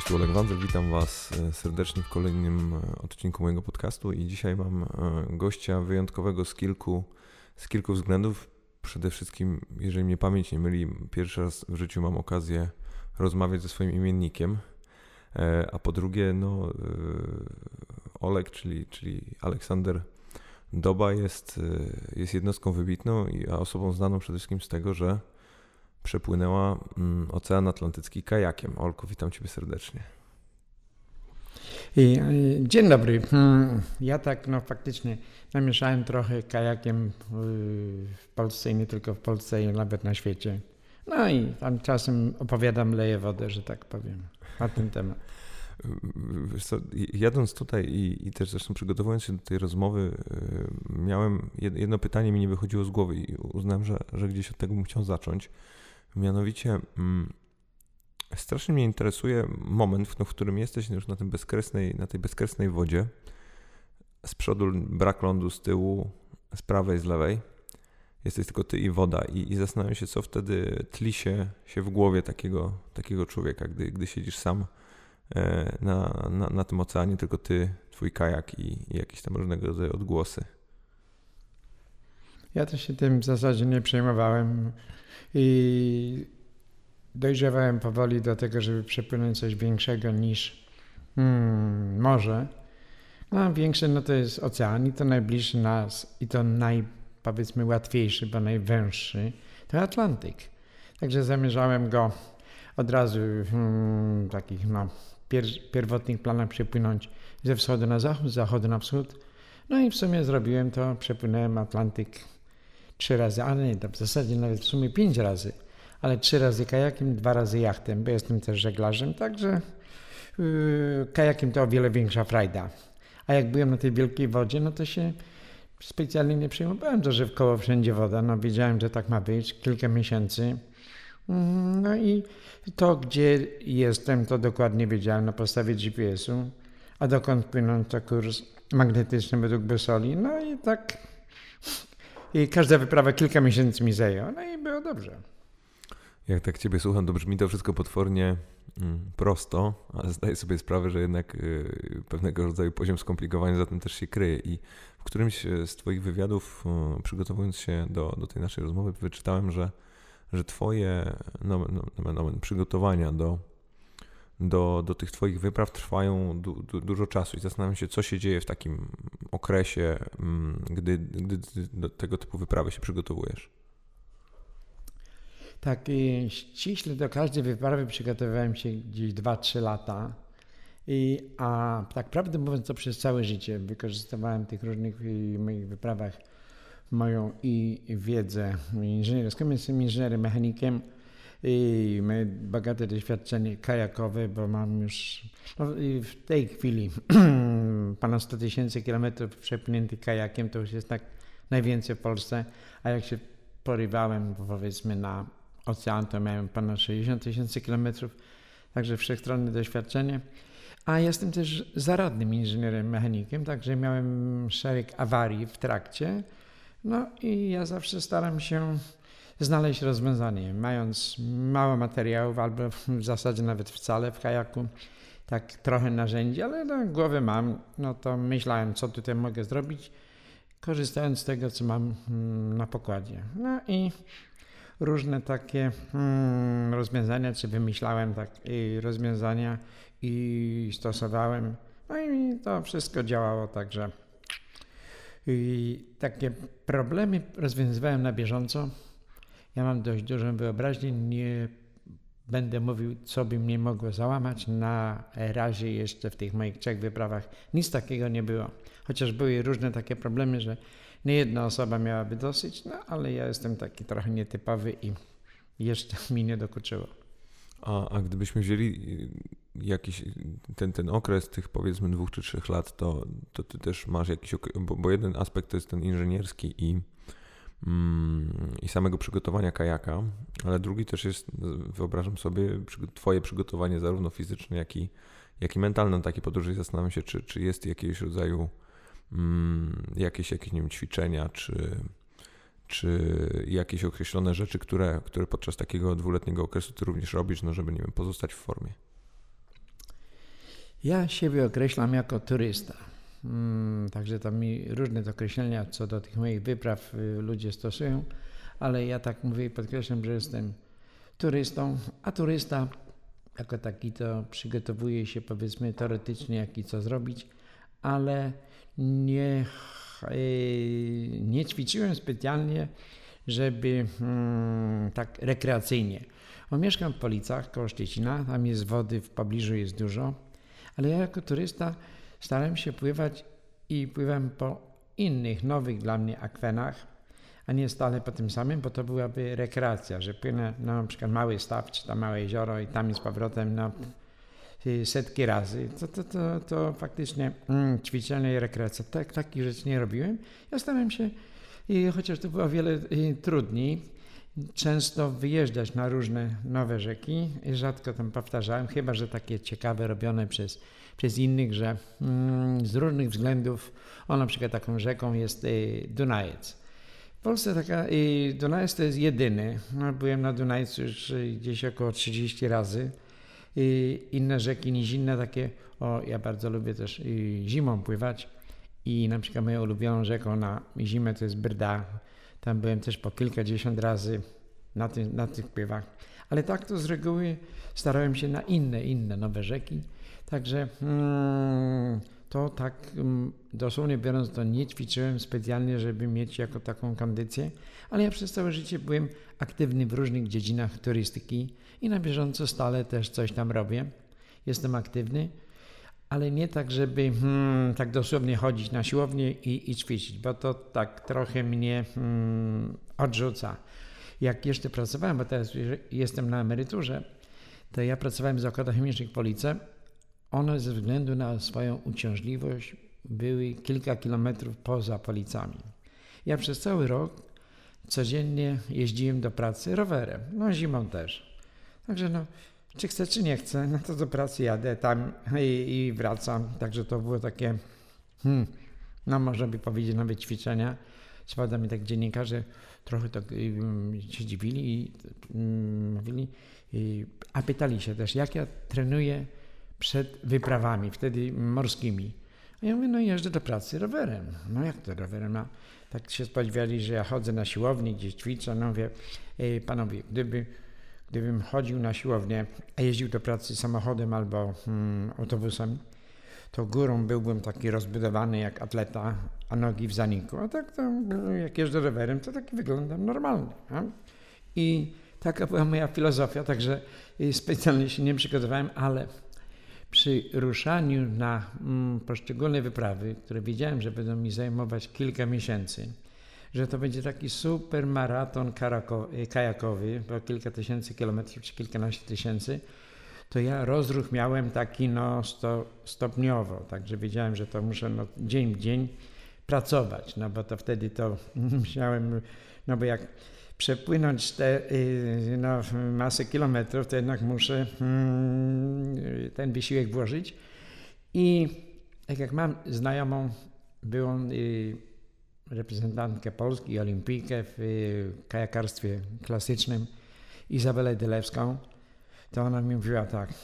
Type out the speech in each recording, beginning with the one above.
Cześć, tu Oleg Wandel, witam Was e, serdecznie w kolejnym e, odcinku mojego podcastu i dzisiaj mam e, gościa wyjątkowego z kilku, z kilku względów. Przede wszystkim, jeżeli mnie pamięć nie myli, pierwszy raz w życiu mam okazję rozmawiać ze swoim imiennikiem, a po drugie, no, Oleg, czyli, czyli Aleksander Doba jest, jest jednostką wybitną, a osobą znaną przede wszystkim z tego, że przepłynęła mm, Ocean Atlantycki kajakiem. Olku, witam Ciebie serdecznie. I, dzień dobry. Hmm, ja tak no faktycznie namieszałem trochę kajakiem w Polsce i nie tylko w Polsce, i nawet na świecie. No i tam czasem opowiadam, leję wodę, że tak powiem, na ten temat. Co, jadąc tutaj i, i, też zresztą przygotowując się do tej rozmowy, y, miałem jedno pytanie mi nie wychodziło z głowy i uznałem, że, że gdzieś od tego bym chciał zacząć. Mianowicie mm, strasznie mnie interesuje moment, w którym jesteś już na, tym bezkresnej, na tej bezkresnej wodzie. Z przodu brak lądu, z tyłu, z prawej, z lewej. Jesteś tylko ty i woda. I, i zastanawiam się, co wtedy tli się, się w głowie takiego, takiego człowieka, gdy, gdy siedzisz sam e, na, na, na tym oceanie, tylko ty, twój kajak i, i jakieś tam różnego rodzaju odgłosy. Ja też się tym w zasadzie nie przejmowałem i dojrzewałem powoli do tego, żeby przepłynąć coś większego niż hmm, morze. No, większe no to jest ocean i to najbliższy nas i to naj, powiedzmy łatwiejszy, bo najwęższy to Atlantyk. Także zamierzałem go od razu hmm, takich no, pier, pierwotnych planach przepłynąć ze wschodu na zachód, z zachodu na wschód. No i w sumie zrobiłem to, przepłynąłem Atlantyk trzy razy, ale nie, w zasadzie nawet w sumie pięć razy, ale trzy razy kajakiem, dwa razy jachtem, bo jestem też żeglarzem, także yy, kajakiem to o wiele większa frajda. A jak byłem na tej wielkiej wodzie, no to się specjalnie nie przejmowałem, to, że w koło wszędzie woda, no wiedziałem, że tak ma być, kilka miesięcy. Mm, no i to, gdzie jestem, to dokładnie wiedziałem na podstawie GPS-u, a dokąd płynął to kurs magnetyczny według busoli. No i tak i każda wyprawa kilka miesięcy mi zajęła, no i było dobrze. Jak tak Ciebie słucham, to brzmi to wszystko potwornie mm, prosto, ale zdaję sobie sprawę, że jednak y, pewnego rodzaju poziom skomplikowania za tym też się kryje. I w którymś z Twoich wywiadów, przygotowując się do, do tej naszej rozmowy, wyczytałem, że, że Twoje no, no, no, przygotowania do do, do tych Twoich wypraw trwają du, du, dużo czasu i zastanawiam się, co się dzieje w takim okresie, mm, gdy, gdy do tego typu wyprawy się przygotowujesz. Tak, ściśle do każdej wyprawy przygotowywałem się gdzieś 2-3 lata. I, a tak prawdę mówiąc, to przez całe życie wykorzystywałem w tych różnych moich wyprawach moją i wiedzę inżynierską. Jestem inżynierem, mechanikiem i mamy bogate doświadczenie kajakowe, bo mam już no w tej chwili ponad 100 tysięcy kilometrów przepłyniętych kajakiem, to już jest tak najwięcej w Polsce, a jak się porywałem powiedzmy na ocean, to miałem ponad 60 tysięcy kilometrów, także wszechstronne doświadczenie. A jestem też zaradnym inżynierem mechanikiem, także miałem szereg awarii w trakcie. No i ja zawsze staram się znaleźć rozwiązanie. Mając mało materiałów, albo w zasadzie nawet wcale w kajaku, tak trochę narzędzi, ale no, głowę mam, no to myślałem, co tutaj mogę zrobić, korzystając z tego, co mam mm, na pokładzie. No i różne takie hmm, rozwiązania, czy wymyślałem tak i rozwiązania i stosowałem. No i to wszystko działało także. I takie problemy rozwiązywałem na bieżąco. Ja mam dość dużą wyobraźnię, nie będę mówił, co by mnie mogło załamać. Na razie jeszcze w tych moich trzech wyprawach nic takiego nie było. Chociaż były różne takie problemy, że nie jedna osoba miałaby dosyć, no ale ja jestem taki trochę nietypowy i jeszcze mi nie dokuczyło. A, a gdybyśmy wzięli jakiś ten, ten okres tych powiedzmy dwóch czy trzech lat, to, to ty też masz jakiś, bo, bo jeden aspekt to jest ten inżynierski i i samego przygotowania kajaka, ale drugi też jest, wyobrażam sobie, Twoje przygotowanie zarówno fizyczne, jak i, jak i mentalne na takie podróże. Zastanawiam się, czy, czy jest jakiegoś rodzaju mm, jakieś, jakieś nie wiem, ćwiczenia, czy, czy jakieś określone rzeczy, które, które podczas takiego dwuletniego okresu Ty również robisz, no żeby nie wiem, pozostać w formie. Ja siebie określam jako turysta. Hmm, także tam mi różne określenia co do tych moich wypraw y, ludzie stosują, ale ja tak mówię i podkreślam, że jestem turystą, a turysta jako taki to przygotowuje się powiedzmy teoretycznie jak i co zrobić, ale nie, y, nie ćwiczyłem specjalnie, żeby hmm, tak rekreacyjnie. Bo mieszkam w Policach koło Szczecina, tam jest wody, w pobliżu jest dużo, ale ja jako turysta starałem się pływać i pływam po innych, nowych dla mnie akwenach, a nie stale po tym samym, bo to byłaby rekreacja, że płynę na przykład mały staw, czy tam małe jezioro i tam i z powrotem no, setki razy. To, to, to, to faktycznie mm, ćwiczenie i rekreacja. Tak, takich rzeczy nie robiłem. Ja starałem się, i chociaż to było o wiele trudniej, często wyjeżdżać na różne nowe rzeki. Rzadko tam powtarzałem, chyba że takie ciekawe robione przez, przez innych, że mm, z różnych względów, o na przykład taką rzeką jest y, Dunajec. W Polsce taka y, Dunajec to jest jedyny. No, byłem na Dunajcu już y, gdzieś około 30 razy. Inne rzeki nizinne takie, o ja bardzo lubię też zimą pływać i na przykład moją ulubioną rzeką na zimę to jest Brda tam byłem też po kilkadziesiąt razy na, ty, na tych pływach. Ale tak to z reguły starałem się na inne, inne nowe rzeki. Także mm, to tak mm, dosłownie biorąc to nie ćwiczyłem specjalnie, żeby mieć jako taką kondycję, ale ja przez całe życie byłem aktywny w różnych dziedzinach turystyki i na bieżąco stale też coś tam robię. Jestem aktywny ale nie tak, żeby hmm, tak dosłownie chodzić na siłownię i, i ćwiczyć, bo to tak trochę mnie hmm, odrzuca. Jak jeszcze pracowałem, bo teraz jestem na emeryturze, to ja pracowałem w zakładach chemicznych Police. One ze względu na swoją uciążliwość były kilka kilometrów poza Policami. Ja przez cały rok codziennie jeździłem do pracy rowerem, no zimą też. Także no, czy chcę, czy nie chcę, no to do pracy jadę tam i, i wracam. Także to było takie, hmm, no można by powiedzieć nawet ćwiczenia. Co mi tak dziennikarze trochę tak się dziwili i mm, mówili, i, a pytali się też, jak ja trenuję przed wyprawami, wtedy morskimi. A ja mówię, no jeżdżę do pracy rowerem. No jak to rowerem? No, tak się spodziewali, że ja chodzę na siłowni, gdzieś ćwiczę. No mówię, panowie, gdyby gdybym chodził na siłownię, a jeździł do pracy samochodem albo hmm, autobusem, to górą byłbym taki rozbudowany jak atleta, a nogi w zaniku. A tak to, jak jeżdżę rowerem, to taki wyglądam normalny. I taka była moja filozofia, także specjalnie się nie przygotowałem, ale przy ruszaniu na mm, poszczególne wyprawy, które wiedziałem, że będą mi zajmować kilka miesięcy, że to będzie taki super maraton kajakowy, bo kilka tysięcy kilometrów czy kilkanaście tysięcy, to ja rozruch miałem taki no sto, stopniowo, także wiedziałem, że to muszę no, dzień w dzień pracować, no bo to wtedy to musiałem, no bo jak przepłynąć te y, no, masę kilometrów, to jednak muszę hmm, ten wysiłek włożyć. I tak jak mam znajomą, byłą y, reprezentantkę Polski, olimpijkę w y, kajakarstwie klasycznym, Izabelę Dylewską, to ona mi mówiła tak,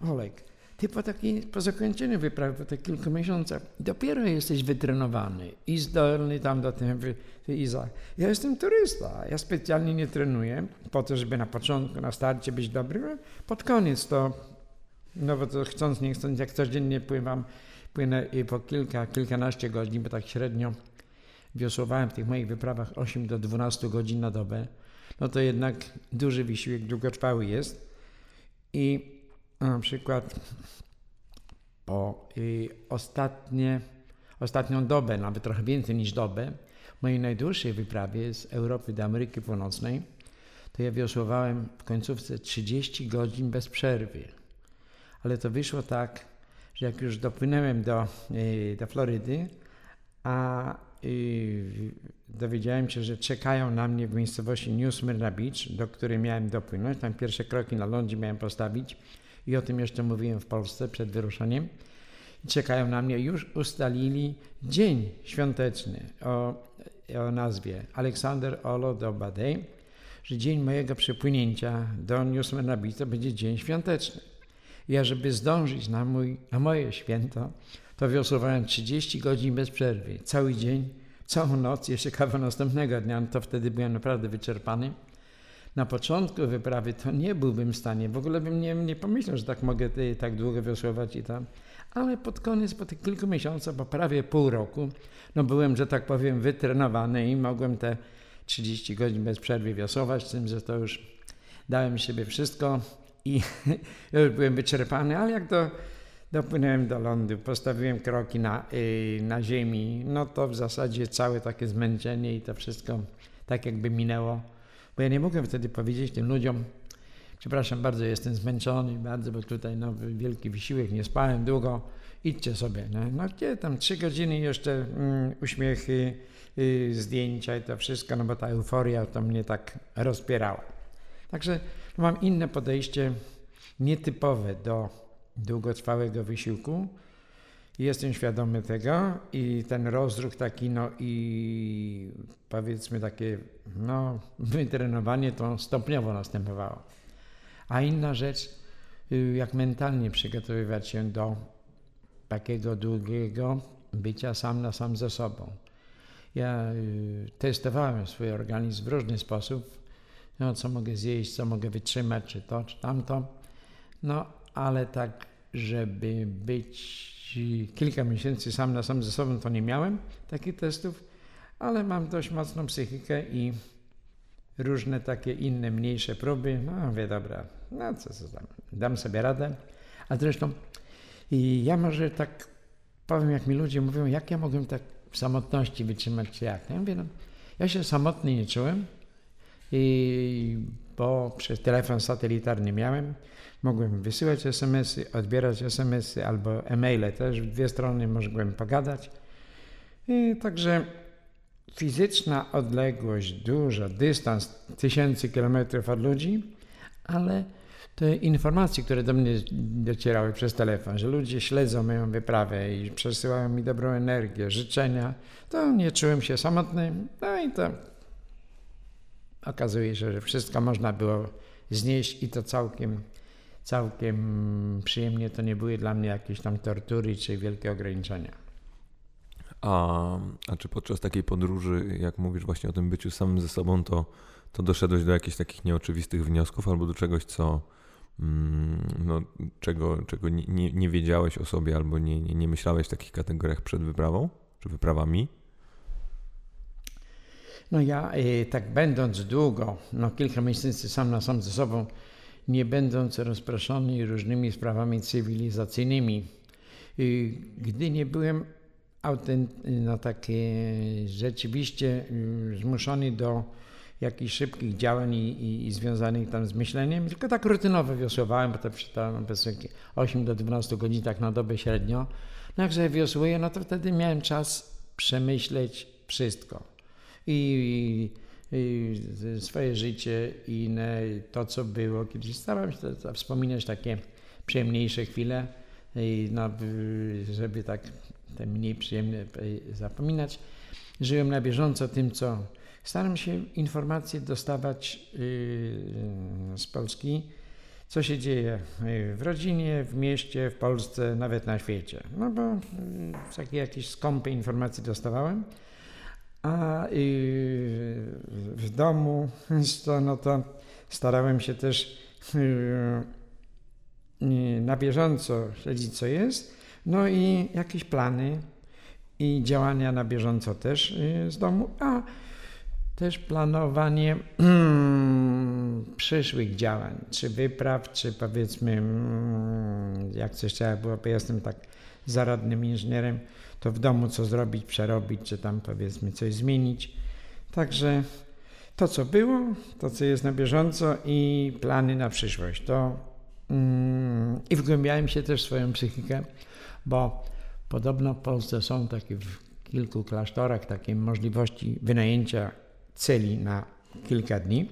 Olek, ty po, takiej, po zakończeniu wyprawy, po tych kilku miesiącach, dopiero jesteś wytrenowany i zdolny tam do tego, Iza. Ja jestem turysta, ja specjalnie nie trenuję po to, żeby na początku, na starcie być dobry, pod koniec to, no bo to chcąc, nie chcąc, jak codziennie pływam, płynę po kilka, kilkanaście godzin, bo tak średnio wiosłowałem w tych moich wyprawach 8 do 12 godzin na dobę, no to jednak duży wysiłek długotrwały jest. I na przykład po ostatnie, ostatnią dobę, nawet trochę więcej niż dobę, mojej najdłuższej wyprawie z Europy do Ameryki Północnej, to ja wiosłowałem w końcówce 30 godzin bez przerwy. Ale to wyszło tak, że jak już dopłynąłem do, y, do Florydy, a i dowiedziałem się, że czekają na mnie w miejscowości New Smyrna Beach, do której miałem dopłynąć. Tam pierwsze kroki na lądzie miałem postawić i o tym jeszcze mówiłem w Polsce przed wyruszeniem. czekają na mnie, już ustalili dzień świąteczny o, o nazwie Aleksander Olo do Badej, że dzień mojego przepłynięcia do New Smyrna Beach to będzie dzień świąteczny. Ja, żeby zdążyć na, mój, na moje święto, to wiosłowałem 30 godzin bez przerwy, cały dzień, całą noc, jeszcze kawał następnego dnia, no to wtedy byłem naprawdę wyczerpany. Na początku wyprawy to nie byłbym w stanie, w ogóle bym nie, nie pomyślał, że tak mogę tak długo wiosłować i tam. Ale pod koniec, po tych kilku miesiącach, po prawie pół roku, no byłem, że tak powiem, wytrenowany i mogłem te 30 godzin bez przerwy wiosłować, z tym, że to już dałem siebie wszystko i już byłem wyczerpany, ale jak to dopłynąłem do lądu, postawiłem kroki na, yy, na ziemi, no to w zasadzie całe takie zmęczenie i to wszystko tak jakby minęło, bo ja nie mogłem wtedy powiedzieć tym ludziom, przepraszam bardzo, jestem zmęczony bardzo, bo tutaj no, wielki wysiłek, nie spałem długo, idźcie sobie. No, no gdzie tam trzy godziny jeszcze mm, uśmiechy, yy, zdjęcia i to wszystko, no bo ta euforia to mnie tak rozpierała. Także no, mam inne podejście, nietypowe do długotrwałego wysiłku. Jestem świadomy tego i ten rozruch taki, no i powiedzmy takie, no, wytrenowanie to stopniowo następowało. A inna rzecz, y, jak mentalnie przygotowywać się do takiego długiego bycia sam na sam ze sobą. Ja y, testowałem swój organizm w różny sposób, no, co mogę zjeść, co mogę wytrzymać, czy to, czy tamto. No, ale tak, żeby być kilka miesięcy sam na sam ze sobą, to nie miałem takich testów, ale mam dość mocną psychikę i różne takie inne, mniejsze próby. No, mówię, dobra, no co, co tam, dam sobie radę. A zresztą i ja może tak powiem, jak mi ludzie mówią, jak ja mogłem tak w samotności wytrzymać, czy jak. Ja mówię, no, ja się samotny nie czułem, i bo przez telefon satelitarny miałem, mogłem wysyłać SMS-y, odbierać SMS-y albo e-maile też, w dwie strony mogłem pogadać. I także fizyczna odległość duża, dystans tysięcy kilometrów od ludzi, ale te informacje, które do mnie docierały przez telefon, że ludzie śledzą moją wyprawę i przesyłają mi dobrą energię, życzenia, to nie czułem się samotny, no i to okazuje się, że wszystko można było znieść i to całkiem, całkiem przyjemnie. To nie były dla mnie jakieś tam tortury czy wielkie ograniczenia. A, a czy podczas takiej podróży, jak mówisz właśnie o tym byciu samym ze sobą, to, to doszedłeś do jakichś takich nieoczywistych wniosków albo do czegoś, co mm, no, czego, czego nie, nie wiedziałeś o sobie albo nie, nie, nie myślałeś w takich kategoriach przed wyprawą czy wyprawami? No ja e, tak będąc długo, no kilka miesięcy sam na sam ze sobą, nie będąc rozproszony różnymi sprawami cywilizacyjnymi, e, gdy nie byłem no takie rzeczywiście e, zmuszony do jakichś szybkich działań i, i, i, związanych tam z myśleniem, tylko tak rutynowo wiosłowałem, bo to przeczytałem 8 do 12 godzin tak na dobę średnio. No jak sobie wiosłuję, no to wtedy miałem czas przemyśleć wszystko i, i swoje życie i to, co było kiedyś. Starałem się wspominać takie przyjemniejsze chwile, no, żeby tak te mniej przyjemne zapominać. Żyłem na bieżąco tym, co staram się informacje dostawać yy, z Polski, co się dzieje w rodzinie, w mieście, w Polsce, nawet na świecie. No bo yy, takie jakieś skąpe informacje dostawałem. A w domu to, no to starałem się też y, na bieżąco śledzić, co jest. No i jakieś plany i działania na bieżąco też y, z domu, a też planowanie przyszłych działań, czy wypraw, czy powiedzmy, mm, jak coś trzeba było, bo jestem tak zaradnym inżynierem, to w domu co zrobić, przerobić, czy tam powiedzmy coś zmienić. Także to, co było, to, co jest na bieżąco i plany na przyszłość. To mm, i wgłębiałem się też w swoją psychikę, bo podobno w Polsce są takie w kilku klasztorach takie możliwości wynajęcia celi na kilka dni.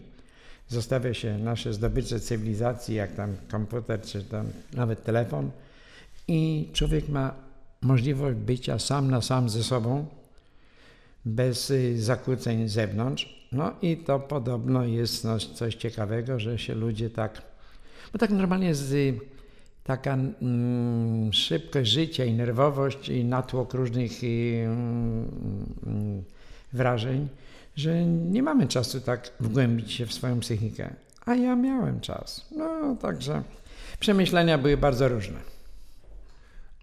Zostawia się nasze zdobycze cywilizacji, jak tam komputer, czy tam nawet telefon i człowiek ma możliwość bycia sam na sam ze sobą, bez y, zakłóceń z zewnątrz. No i to podobno jest no, coś ciekawego, że się ludzie tak, bo tak normalnie z taka mm, szybkość życia i nerwowość i natłok różnych i, mm, wrażeń, że nie mamy czasu tak wgłębić się w swoją psychikę. A ja miałem czas. No, także przemyślenia były bardzo różne.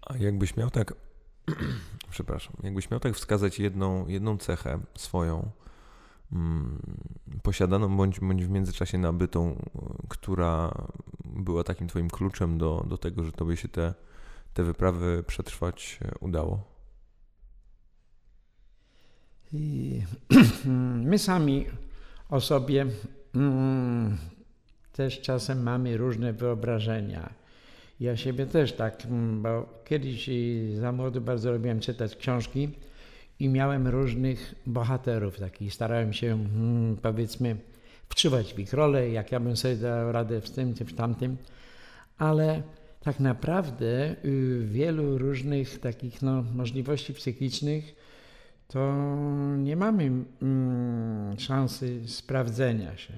A jakbyś miał tak, przepraszam, jakbyś miał tak wskazać jedną, jedną cechę swoją, mm, posiadaną bądź, bądź w międzyczasie nabytą, która była takim twoim kluczem do, do tego, że tobie się te, te wyprawy przetrwać udało? I my sami o sobie mm, też czasem mamy różne wyobrażenia. Ja siebie też tak, mm, bo kiedyś za młodu bardzo lubiłem czytać książki i miałem różnych bohaterów takich. Starałem się, mm, powiedzmy, wczuwać w ich rolę, jak ja bym sobie dał radę w tym czy w tamtym, ale tak naprawdę y, wielu różnych takich no, możliwości psychicznych to nie mamy mm, szansy sprawdzenia się.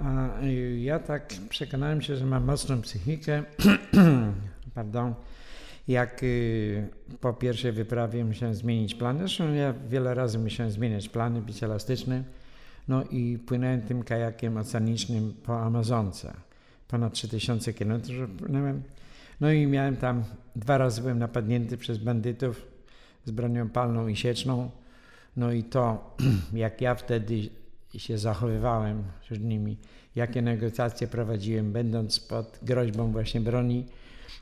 A y, ja tak przekonałem się, że mam mocną psychikę. Pardon. Jak y, po pierwszej wyprawie musiałem zmienić plany, zresztą ja wiele razy musiałem zmieniać plany, być elastyczny. No i płynąłem tym kajakiem oceanicznym po Amazonce. Ponad 3000 km płynąłem. No i miałem tam, dwa razy byłem napadnięty przez bandytów z bronią palną i sieczną. No i to, jak ja wtedy się zachowywałem wśród nimi, jakie negocjacje prowadziłem, będąc pod groźbą właśnie broni,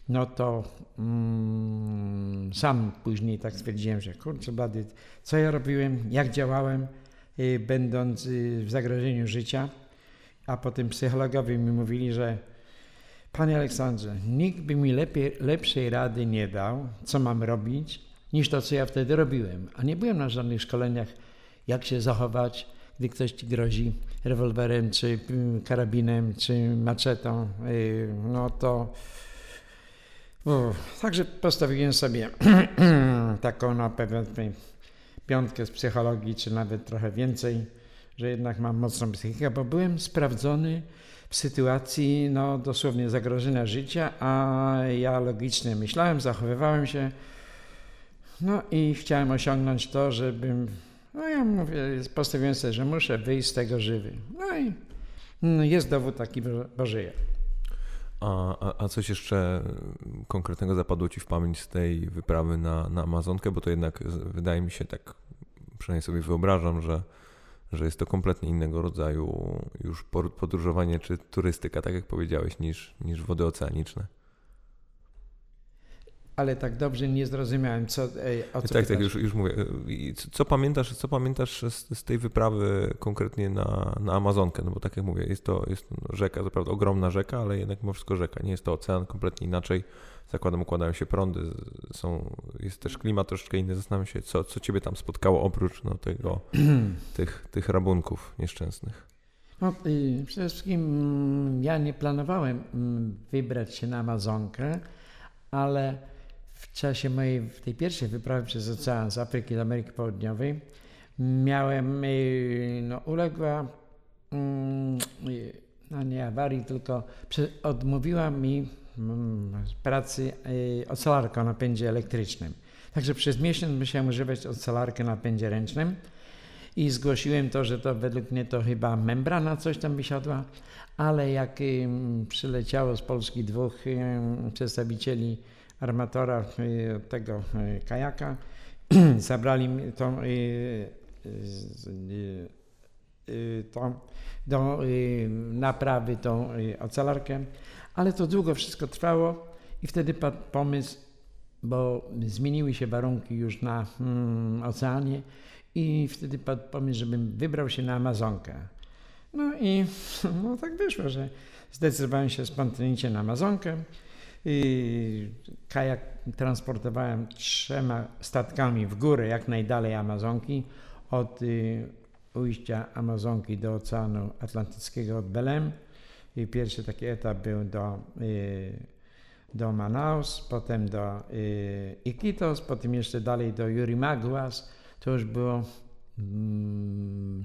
no to mm, sam później tak stwierdziłem, że kurczę blady, co ja robiłem, jak działałem, y, będąc y, w zagrożeniu życia, a potem psychologowie mi mówili, że Panie Aleksandrze, nikt by mi lepiej, lepszej rady nie dał, co mam robić, niż to, co ja wtedy robiłem. A nie byłem na żadnych szkoleniach, jak się zachować, gdy ktoś ci grozi rewolwerem, czy mm, karabinem, czy maczetą. Y, no to. także postawiłem sobie taką na pewno piątkę z psychologii, czy nawet trochę więcej, że jednak mam mocną psychikę, bo byłem sprawdzony w sytuacji no, dosłownie zagrożenia życia, a ja logicznie myślałem, zachowywałem się no i chciałem osiągnąć to, żebym, no ja mówię, postawiłem sobie, że muszę wyjść z tego żywy. No i no jest dowód taki, bo żyję. A, a, a, coś jeszcze konkretnego zapadło Ci w pamięć z tej wyprawy na, na Amazonkę? Bo to jednak wydaje mi się tak, przynajmniej sobie wyobrażam, że, że jest to kompletnie innego rodzaju już podróżowanie czy turystyka, tak jak powiedziałeś, niż, niż wody oceaniczne ale tak dobrze nie zrozumiałem, co, o co Tak, tak, już, już mówię. Co pamiętasz, co pamiętasz z, z, tej wyprawy konkretnie na, na Amazonkę? No bo tak jak mówię, jest to jest rzeka, to prawda ogromna rzeka, ale jednak mimo wszystko rzeka. Nie jest to ocean, kompletnie inaczej. Zakładam, układają się prądy, są, jest też klimat troszeczkę inny. Zastanawiam się, co, co ciebie tam spotkało oprócz no, tego, tych, tych rabunków nieszczęsnych. No, y, przede wszystkim mm, ja nie planowałem mm, wybrać się na Amazonkę, ale w czasie mojej tej pierwszej wyprawy przez ocean z Afryki do Ameryki Południowej miałem, y, no uległa, mm, y, no nie awarii, tylko odmówiła mi mm, pracy y, ocelarka o napędzie elektrycznym. Także przez miesiąc musiałem używać ocelarkę na napędzie ręcznym i zgłosiłem to, że to według mnie to chyba membrana coś tam wysiadła, ale jak przyleciało z Polski dwóch przedstawicieli armatora tego kajaka, zabrali tą, y, tą do naprawy tą ocelarkę, ale to długo wszystko trwało i wtedy padł pomysł, bo zmieniły się warunki już na mm, oceanie i wtedy padł pomysł, żebym wybrał się na Amazonkę. No i no, tak wyszło, że zdecydowałem się spontanicznie na Amazonkę. Kajak transportowałem trzema statkami w górę, jak najdalej Amazonki, od y, ujścia Amazonki do Oceanu Atlantyckiego od Belem. I pierwszy taki etap był do, y, do Manaus, potem do y, Iquitos, potem jeszcze dalej do Yurimaguas. To już było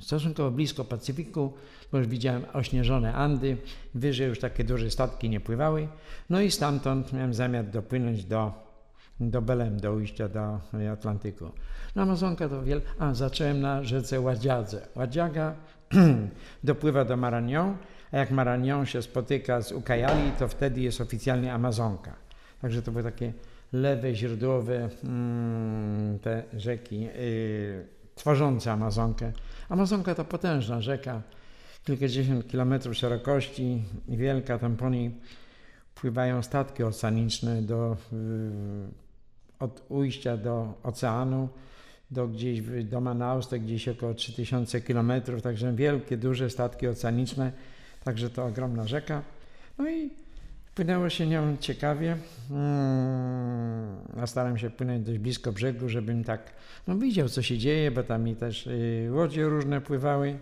stosunkowo blisko Pacyfiku, bo już widziałem ośnieżone Andy, wyżej już takie duże statki nie pływały. No i stamtąd miałem zamiar dopłynąć do, do Belem, do ujścia do Atlantyku. No Amazonka to wiele... A, zacząłem na rzece Ładziadze. Ładziaga dopływa do Maragnon, a jak Maragnon się spotyka z Ukajali, to wtedy jest oficjalnie Amazonka. Także to były takie lewe, źródłowe mm, te rzeki yy, tworzące Amazonkę. Amazonka to potężna rzeka, kilkadziesiąt kilometrów szerokości, wielka, tam po niej pływają statki oceaniczne do, od ujścia do oceanu, do gdzieś do Manaus, to gdzieś około 3000 kilometrów, także wielkie, duże statki oceaniczne, także to ogromna rzeka. No i Płynęło się nią ciekawie. Hmm, staram się płynąć dość blisko brzegu, żebym tak no, widział, co się dzieje, bo tam mi też y, łodzie różne pływały.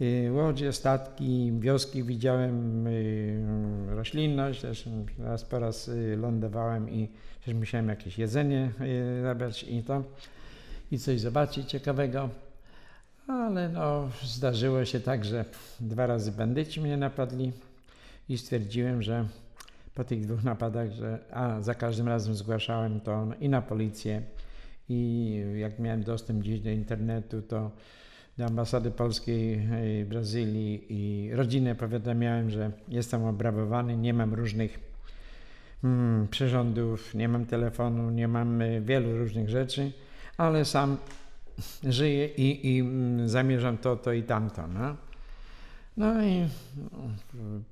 Y, łodzie, statki, wioski widziałem, y, roślinność. Też raz po raz lądowałem i też musiałem jakieś jedzenie zabrać i to, i coś zobaczyć ciekawego. Ale no, zdarzyło się tak, że dwa razy bandyci mnie napadli i stwierdziłem, że po tych dwóch napadach, że a, za każdym razem zgłaszałem to i na policję, i jak miałem dostęp gdzieś do internetu, to do ambasady polskiej w Brazylii i rodzinę powiadamiałem, że jestem obrabowany, nie mam różnych mm, przyrządów, nie mam telefonu, nie mam y, wielu różnych rzeczy, ale sam żyję i, i mm, zamierzam to, to i tamto. No, no i Mm,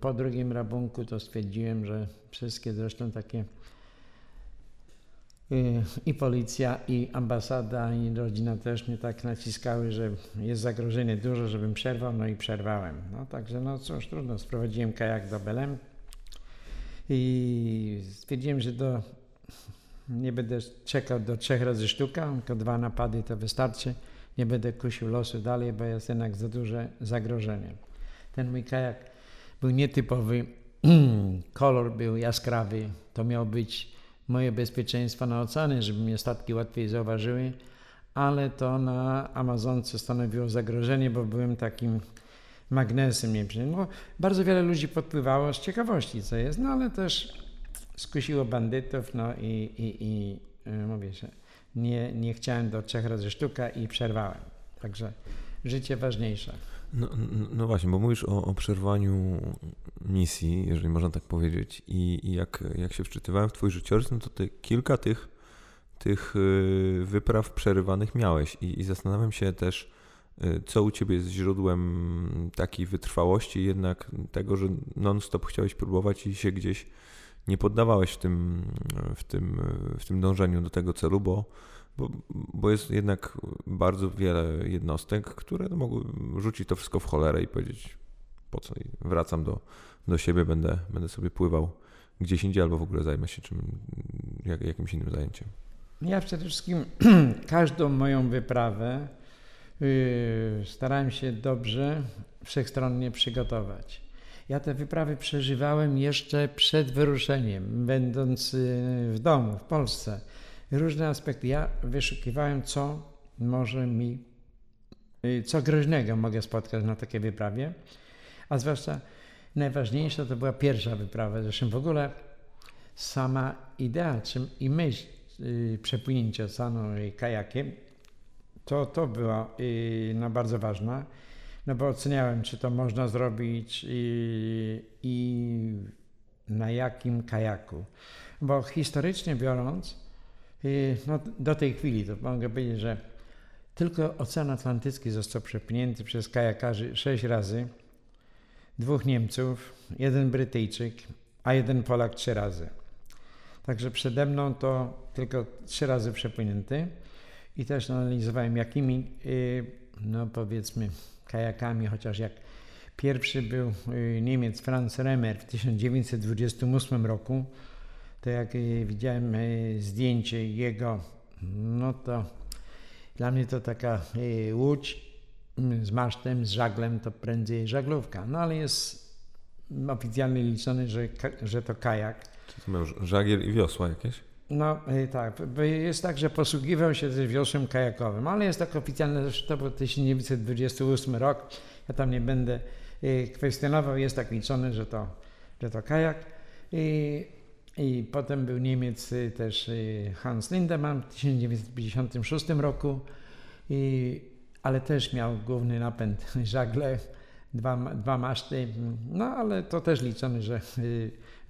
po drugim rabunku to stwierdziłem, że wszystkie zresztą takie y, i policja, i ambasada, i rodzina też mnie tak naciskały, że jest zagrożenie dużo, żebym przerwał, no i przerwałem. No także no cóż, trudno, sprowadziłem kajak do Belem i stwierdziłem, że do, nie będę czekał do trzech razy sztuka, tylko dwa napady to wystarczy. Nie będę kusił losu dalej, bo jest jednak za duże zagrożenie. Ten mój kajak był nietypowy, kolor był jaskrawy. To miało być moje bezpieczeństwo na oceanie, żeby mnie statki łatwiej zauważyły, ale to na Amazonce stanowiło zagrożenie, bo byłem takim magnesem. No, bardzo wiele ludzi podpływało z ciekawości, co jest, no ale też skusiło bandytów, no i, i, i y, mówię, że nie, nie chciałem do trzech razy sztuka i przerwałem. Także życie ważniejsze. No, no, właśnie, bo mówisz o, o przerwaniu misji, jeżeli można tak powiedzieć, i, i jak, jak się wczytywałem w Twój życiorys, no to ty kilka tych, tych y, wypraw przerywanych miałeś. I, i zastanawiam się też, y, co u Ciebie jest źródłem takiej wytrwałości, jednak tego, że non-stop chciałeś próbować i się gdzieś nie poddawałeś w tym, w tym, w tym dążeniu do tego celu, bo bo, bo jest jednak bardzo wiele jednostek, które mogły rzucić to wszystko w cholerę i powiedzieć po co wracam do, do siebie, będę, będę sobie pływał gdzieś indziej albo w ogóle zajmę się czym, jak, jakimś innym zajęciem. Ja przede wszystkim każdą moją wyprawę yy, starałem się dobrze, wszechstronnie przygotować. Ja te wyprawy przeżywałem jeszcze przed wyruszeniem, będąc yy, w domu, w Polsce różne aspekty. Ja wyszukiwałem, co może mi, y, co groźnego mogę spotkać na takiej wyprawie, a zwłaszcza najważniejsza to była pierwsza wyprawa. Zresztą w ogóle sama idea czym, i myśl y, przepłynięcia oceanu kajakiem, to, to była y, no, bardzo ważna, no bo oceniałem, czy to można zrobić i na jakim kajaku. Bo historycznie biorąc, no, do tej chwili to mogę powiedzieć, że tylko Ocean Atlantycki został przepchnięty przez kajakarzy sześć razy. Dwóch Niemców, jeden Brytyjczyk, a jeden Polak trzy razy. Także przede mną to tylko trzy razy przepłynięty i też analizowałem jakimi, y, no powiedzmy, kajakami, chociaż jak pierwszy był y, Niemiec Franz Remer w 1928 roku, to jak y, widziałem y, zdjęcie jego, no to dla mnie to taka y, łódź mm, z masztem, z żaglem, to prędzej żaglówka. No ale jest oficjalnie liczony, że, że to kajak. Czy to miał żagiel i wiosła jakieś? No tak, jest tak, że posługiwał się też wiosłem kajakowym, ale jest tak oficjalne, że to był 1928 rok, ja tam nie będę kwestionował, jest tak liczone, że to, że to kajak. I, I potem był Niemiec też Hans Lindemann w 1956 roku, i, ale też miał główny napęd żagle, dwa, dwa maszty, no ale to też liczone, że,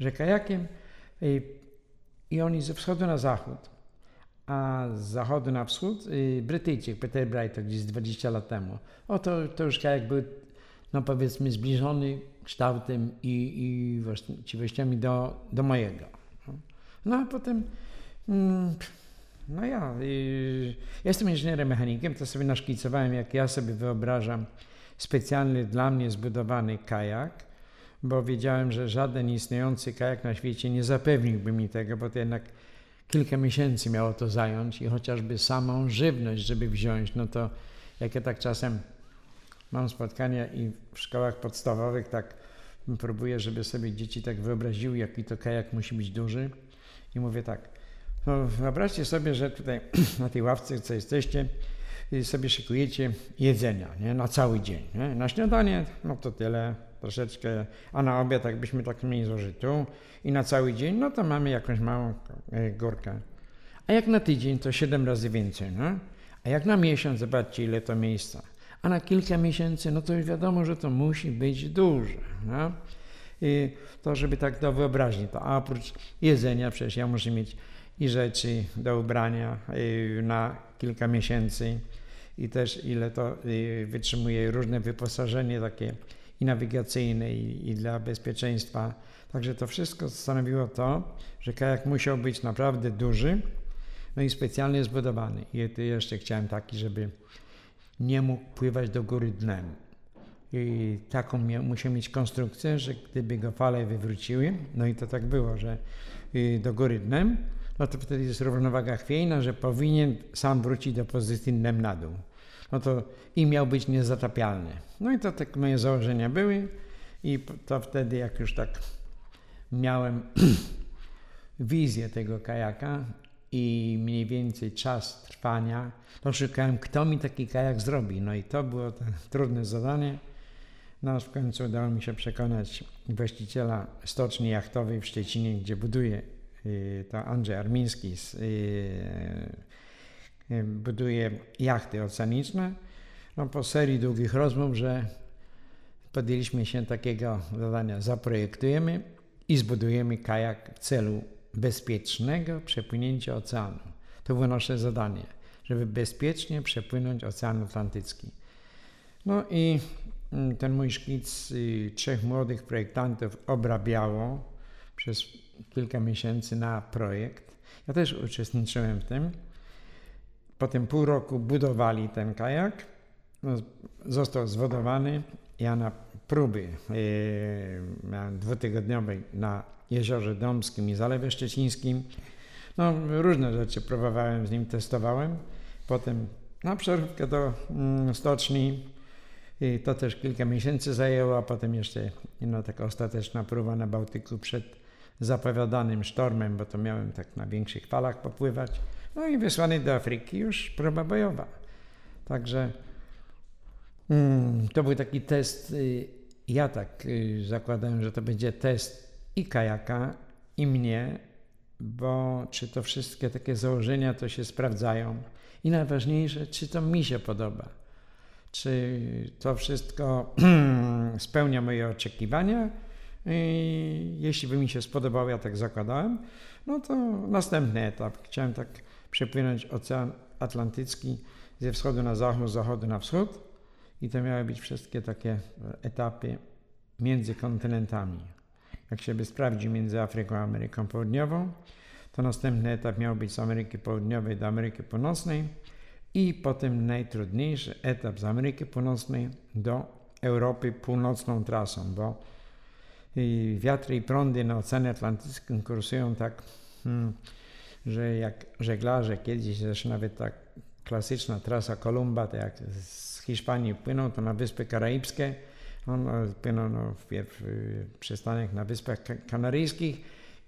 że kajakiem. I, I oni ze wschodu na zachód, a z zachodu na wschód Brytyjczyk Peter Bright, gdzieś 20 lat temu. O to, to już kajak był, no powiedzmy, zbliżony kształtem i, i właściwościami do, do mojego. No a potem, mm, no ja, jestem inżynierem mechanikiem, to sobie naszkicowałem, jak ja sobie wyobrażam specjalny dla mnie zbudowany kajak, bo wiedziałem, że żaden istniejący kajak na świecie nie zapewniłby mi tego, bo to jednak kilka miesięcy miało to zająć i chociażby samą żywność, żeby wziąć, no to jak ja tak czasem mam spotkania i w szkołach podstawowych tak próbuję, żeby sobie dzieci tak wyobraziły, jaki to kajak musi być duży. I mówię tak, no wyobraźcie sobie, że tutaj na tej ławce, co jesteście, sobie szykujecie jedzenia nie? na cały dzień. Nie? Na śniadanie, no to tyle, troszeczkę, a na obiad jakbyśmy tak mniej zużytu i na cały dzień, no to mamy jakąś małą e, górkę. A jak na tydzień, to 7 razy więcej. No? A jak na miesiąc, zobaczcie ile to miejsca a na kilka miesięcy, no to już wiadomo, że to musi być duże. No? I to, żeby tak do wyobraźni, to a oprócz jedzenia, przecież ja muszę mieć i rzeczy do ubrania y, na kilka miesięcy i też ile to y, wytrzymuje różne wyposażenie takie i nawigacyjne i, i dla bezpieczeństwa. Także to wszystko stanowiło to, że kajak musiał być naprawdę duży, no i specjalnie zbudowany. I jeszcze chciałem taki, żeby nie mógł pływać do góry dnem. I taką musiał mieć konstrukcję, że gdyby go fale wywróciły, no i to tak było, że y, do góry dnem, no to wtedy jest równowaga chwiejna, że powinien sam wrócić do pozycji dnem na dół. No to i miał być niezatapialny. No i to tak moje założenia były i to wtedy jak już tak miałem wizję tego kajaka, i mniej więcej czas trwania, to szukałem, kto mi taki kajak zrobi. No i to było trudne zadanie. No w końcu udało mi się przekonać właściciela stoczni jachtowej w Szczecinie, gdzie buduje y, to Andrzej Armiński, y, y, buduje jachty oceaniczne. No po serii długich rozmów, że podjęliśmy się takiego zadania, zaprojektujemy i zbudujemy kajak w celu bezpiecznego przepłynięcia oceanu. To było nasze zadanie, żeby bezpiecznie przepłynąć Ocean Atlantycki. No i ten mój szkic y, trzech młodych projektantów obrabiało przez kilka miesięcy na projekt. Ja też uczestniczyłem w tym. Potem pół roku budowali ten kajak. No, został zwodowany. Ja na próby miałem dwutygodniowej na Jeziorze Domskim i Zalewie Szczecińskim. No, różne rzeczy próbowałem z nim, testowałem. Potem na przerwkę do mm, stoczni i to też kilka miesięcy zajęło, a potem jeszcze no, taka ostateczna próba na Bałtyku przed zapowiadanym sztormem, bo to miałem tak na większych falach popływać. No i wysłany do Afryki już próba bojowa. Także mm, to był taki test. Y, ja tak y, zakładałem, że to będzie test i kajaka, i mnie, bo czy to wszystkie takie założenia to się sprawdzają i najważniejsze, czy to mi się podoba, czy to wszystko spełnia moje oczekiwania. I jeśli by mi się spodobało, ja tak zakładałem, no to następny etap. Chciałem tak przepłynąć Ocean Atlantycki ze wschodu na zachód, z zachodu na wschód i to miały być wszystkie takie etapy między kontynentami jak się by sprawdzi między Afryką a Ameryką Południową, to następny etap miał być z Ameryki Południowej do Ameryki Północnej i potem najtrudniejszy etap z Ameryki Północnej do Europy północną trasą, bo wiatry i prądy na Oceanie Atlantyckim kursują tak, hmm, że jak żeglarze kiedyś, zresztą nawet tak klasyczna trasa Kolumba, to jak z Hiszpanii płyną, to na Wyspy Karaibskie, on płynął no, w, w przystanek na Wyspach Kanaryjskich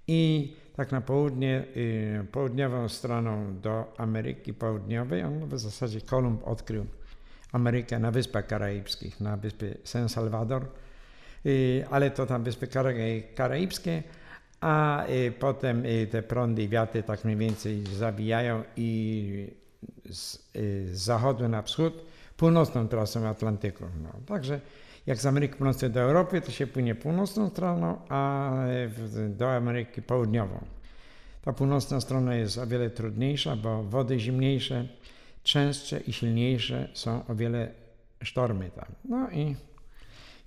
i tak na południe, y, południową stroną do Ameryki Południowej. On w zasadzie Kolumb odkrył Amerykę na Wyspach Karaibskich, na wyspie San Salvador, y, ale to tam Wyspy Karaibskie, a y, potem te prądy i wiatry tak mniej więcej zabijają i z zachodu na wschód północną trasą Atlantyku. No, także jak z Ameryki Północnej do Europy, to się płynie północną stroną, a do Ameryki Południową. Ta północna strona jest o wiele trudniejsza, bo wody zimniejsze, częstsze i silniejsze są o wiele sztormy tam. No i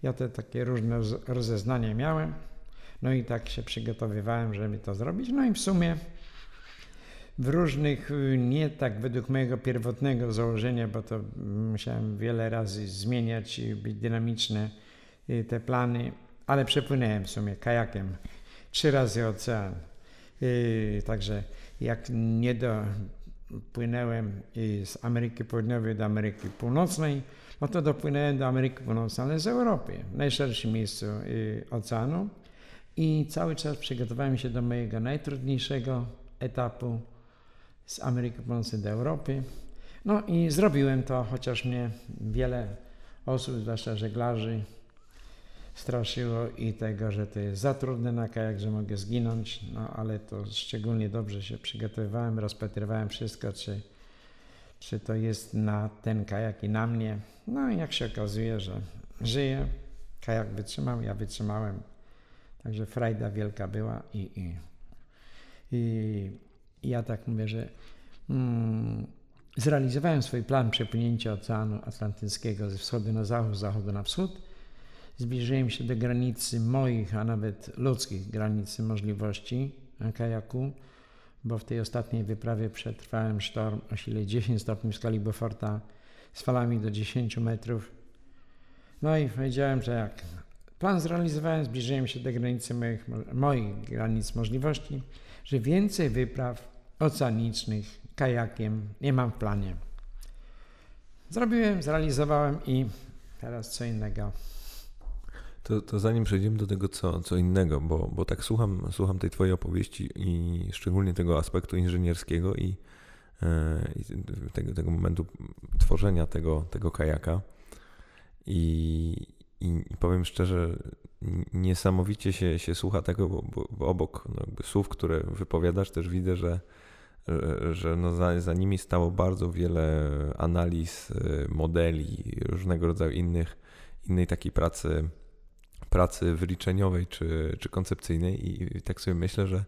ja te takie różne rozeznania miałem. No i tak się przygotowywałem, żeby to zrobić. No i w sumie w różnych, y, nie tak według mojego pierwotnego założenia, bo to musiałem wiele razy zmieniać i być dynamiczne y, te plany, ale przepłynąłem w sumie kajakiem trzy razy ocean. Y, także jak nie dopłynąłem z Ameryki Południowej do Ameryki Północnej, no to dopłynąłem do Ameryki Północnej, ale z Europy, najszerszym miejscu oceanu. I cały czas przygotowałem się do mojego najtrudniejszego etapu, z Ameryki Północnej do Europy. No i zrobiłem to, chociaż mnie wiele osób, zwłaszcza żeglarzy, straszyło i tego, że to jest za trudne na kajak, że mogę zginąć, no ale to szczególnie dobrze się przygotowywałem, rozpatrywałem wszystko, czy, czy to jest na ten kajak i na mnie. No i jak się okazuje, że żyję, kajak wytrzymał, ja wytrzymałem, także frajda wielka była i, i, i i ja tak mówię, że mm, zrealizowałem swój plan przepłynięcia Oceanu Atlantyckiego ze wschodu na zachód, z zachodu na wschód. Zbliżyłem się do granicy moich, a nawet ludzkich granicy możliwości kajaku, bo w tej ostatniej wyprawie przetrwałem sztorm o sile 10 stopni w skali Beauforta z falami do 10 metrów. No i powiedziałem, że jak plan zrealizowałem, zbliżyłem się do granicy moich, moich granic możliwości, że więcej wypraw oceanicznych kajakiem nie mam w planie. Zrobiłem, zrealizowałem i teraz co innego. To, to zanim przejdziemy do tego, co, co innego, bo, bo tak słucham, słucham tej Twojej opowieści i szczególnie tego aspektu inżynierskiego i, e, i tego, tego momentu tworzenia tego, tego kajaka. I, i, powiem szczerze, niesamowicie się, się słucha tego, bo, bo obok no słów, które wypowiadasz, też widzę, że że no za, za nimi stało bardzo wiele analiz, y, modeli, różnego rodzaju innych, innej takiej pracy, pracy wyliczeniowej czy, czy koncepcyjnej i, i tak sobie myślę, że,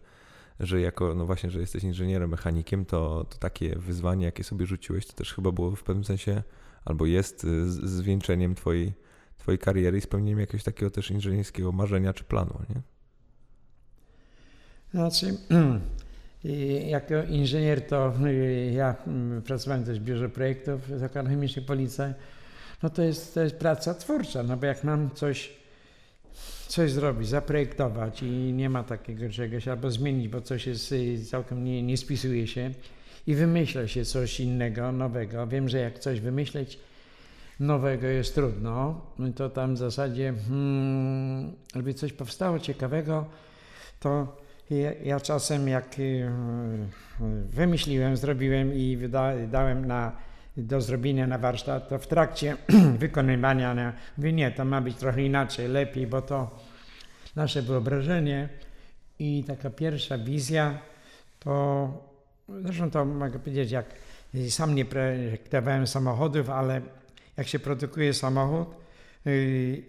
że jako, no właśnie, że jesteś inżynierem, mechanikiem, to, to takie wyzwanie, jakie sobie rzuciłeś, to też chyba było w pewnym sensie, albo jest y, zwieńczeniem twojej, twojej kariery i spełnieniem jakiegoś takiego też inżynierskiego marzenia czy planu, nie? Znaczy, jako inżynier to y, ja mm, pracowałem też w biurze projektów Zakładu Chemicznych Policja. No to jest, to jest praca twórcza, no bo jak mam coś, coś zrobić, zaprojektować i nie ma takiego czegoś, albo zmienić, bo coś jest y, całkiem nie, nie spisuje się i wymyśla się coś innego, nowego. Wiem, że jak coś wymyśleć nowego jest trudno, to tam w zasadzie, hmm, żeby coś powstało ciekawego, to ja, ja czasem jak y, wymyśliłem, zrobiłem i dałem na, do zrobienia na warsztat, to w trakcie wykonywania na, mówię, nie, to ma być trochę inaczej, lepiej, bo to nasze wyobrażenie i taka pierwsza wizja, to zresztą to mogę powiedzieć, jak sam nie projektowałem samochodów, ale jak się produkuje samochód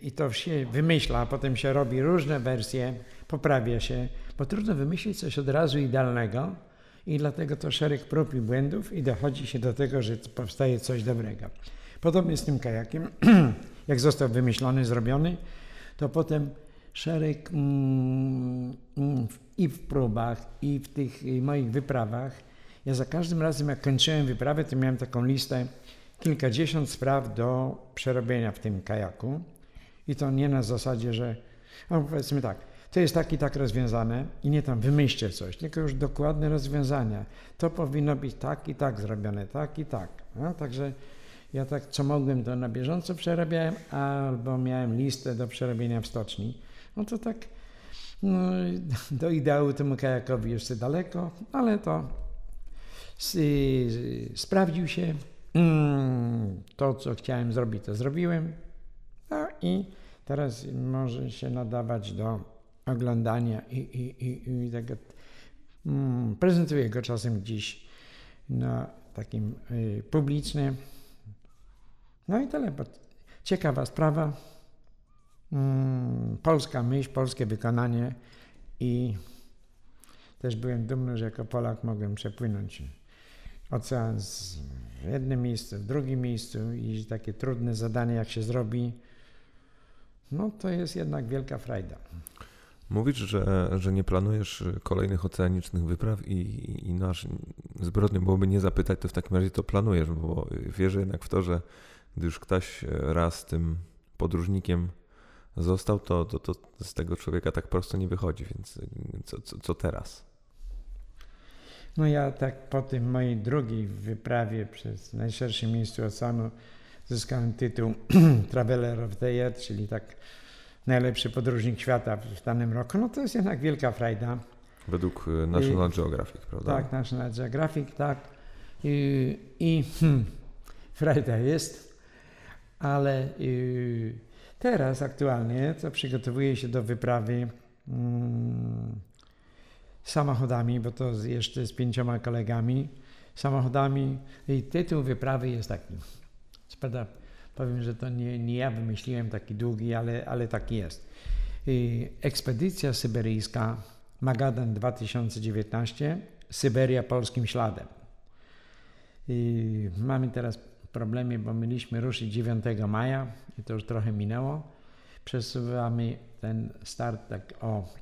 i to się wymyśla, a potem się robi różne wersje, poprawia się, bo trudno wymyślić coś od razu idealnego i dlatego to szereg prób i błędów i dochodzi się do tego, że powstaje coś dobrego. Podobnie z tym kajakiem, jak został wymyślony, zrobiony, to potem szereg mm, mm, i w próbach, i w tych moich wyprawach. Ja za każdym razem, jak kończyłem wyprawę, to miałem taką listę kilkadziesiąt spraw do przerobienia w tym kajaku. I to nie na zasadzie, że no powiedzmy tak, to jest tak i tak rozwiązane i nie tam wymyślcie coś, tylko już dokładne rozwiązania. To powinno być tak i tak zrobione, tak i tak. No, także ja tak co mogłem to na bieżąco przerabiałem, albo miałem listę do przerobienia w stoczni. No to tak No, do ideału temu kajakowi jeszcze daleko, ale to sprawdził się. Mm, to, co chciałem zrobić, to zrobiłem. No i teraz może się nadawać do oglądania i, i, i, i tego. Mm, prezentuję go czasem gdzieś na takim y, publicznym. No i tyle. Ciekawa sprawa. Mm, polska myśl, polskie wykonanie i też byłem dumny, że jako Polak mogłem przepłynąć ocean z, w jednym miejscu, w drugim miejscu i takie trudne zadanie jak się zrobi, no to jest jednak wielka frajda. Mówisz, że, że nie planujesz kolejnych oceanicznych wypraw i, i nasz zbrodnią byłoby nie zapytać, to w takim razie to planujesz, bo wierzę jednak w to, że gdy już ktoś raz tym podróżnikiem został, to, to, to z tego człowieka tak prosto nie wychodzi, więc co, co, co teraz? No ja tak po tym mojej drugiej wyprawie przez najszersze miejsce oceanu zyskałem tytuł Traveler of the Year, czyli tak najlepszy podróżnik świata w danym roku. No to jest jednak wielka frajda. Według e, National I, Geographic, prawda? Tak, National Geographic, tak. I, i hmm, frajda jest, ale y, teraz aktualnie to przygotowuję się do wyprawy mm, samochodami, bo to jeszcze z pięcioma kolegami, samochodami. I tytuł wyprawy jest taki. Prawda, powiem, że to nie, nie ja wymyśliłem taki długi, ale, ale taki jest. I ekspedycja syberyjska Magadan 2019, Syberia polskim śladem. I mamy teraz problemy, bo mieliśmy ruszyć 9 maja i to już trochę minęło. Przesuwamy ten start tak o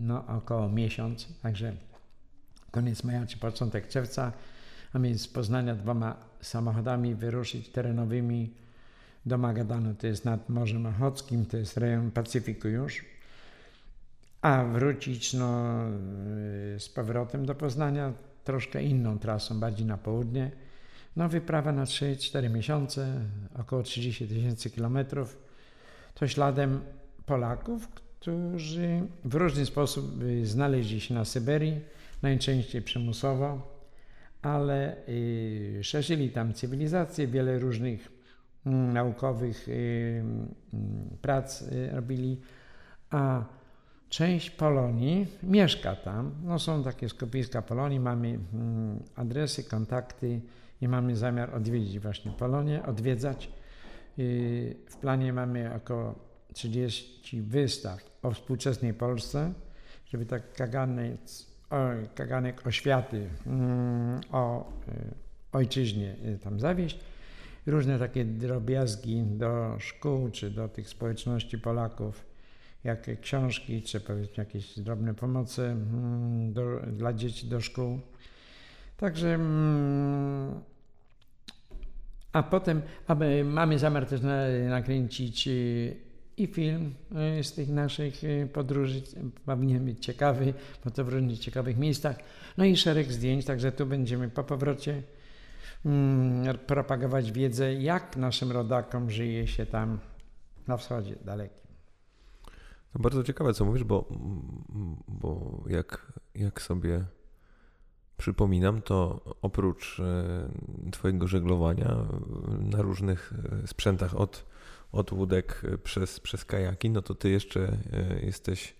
no, około miesiąc, także koniec maja czy początek czerwca. Mamy z Poznania dwoma samochodami wyruszyć terenowymi do Magadanu, to jest nad Morzem Ochockim, to jest rejon Pacyfiku już, a wrócić no, z powrotem do Poznania troszkę inną trasą, bardziej na południe. No wyprawa na 3-4 miesiące, około 30 tysięcy kilometrów, to śladem Polaków, którzy w różny sposób znaleźli się na Syberii, najczęściej przymusowo, ale y, szerzyli tam cywilizację, wiele różnych mm, naukowych y, mm, prac y, robili, a część Polonii mieszka tam. No są takie skupiska Polonii, mamy mm, adresy, kontakty i mamy zamiar odwiedzić właśnie Polonię, odwiedzać. W planie mamy około 30 wystaw o współczesnej Polsce, żeby tak kaganek, kaganek oświaty mm, o y, ojczyźnie y, tam zawieść. Różne takie drobiazgi do szkół, czy do tych społeczności Polaków, jak książki, czy powiedzmy jakieś drobne pomocy mm, do, dla dzieci do szkół. Także mm, a potem aby mamy zamiar też nakręcić y, i film e, z tych naszych e, podróży powinien być ciekawy, bo to w różnych ciekawych miejscach. No i szereg zdjęć, także tu będziemy po powrocie mm, propagować wiedzę, jak naszym rodakom żyje się tam na wschodzie dalekim. No bardzo ciekawe, co mówisz, bo, bo jak, jak sobie przypominam, to oprócz e, Twojego żeglowania na różnych sprzętach od od łódek e, przez, przez kajaki, no to ty jeszcze e, jesteś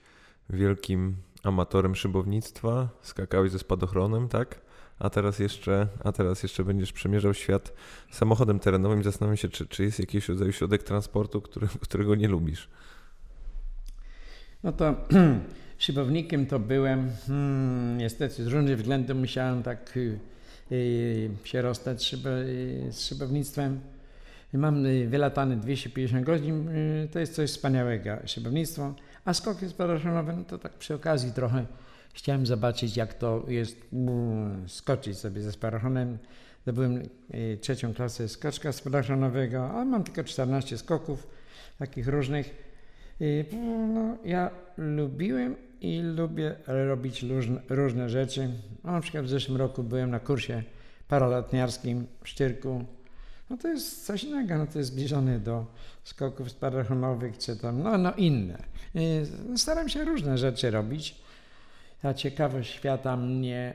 wielkim amatorem szybownictwa, skakałeś ze spadochronem, tak? A teraz jeszcze, a teraz jeszcze będziesz przemierzał świat samochodem terenowym i zastanawiam się, czy, czy jest jakiś rodzaj środek transportu, który, którego nie lubisz. No to szybownikiem to byłem, hmm, niestety z różnych względów musiałem tak y, y, się rozstać szybo, y, z szybownictwem Mam y, wylatane 250 godzin, y, to jest coś wspaniałego, szybownictwo. A skoki spadochrenowe, no to tak przy okazji trochę chciałem zobaczyć, jak to jest mm, skoczyć sobie ze spadochronem. Zdobyłem y, trzecią klasę skoczka spadochronowego, a mam tylko 14 skoków, takich różnych. No, ja lubiłem i lubię robić różne, różne rzeczy. No, na przykład w zeszłym roku byłem na kursie paralotniarskim w Szczyrku no to jest coś innego, no to jest zbliżone do skoków spadochronowych, czy tam, no, no inne. I staram się różne rzeczy robić. Ta ciekawość świata mnie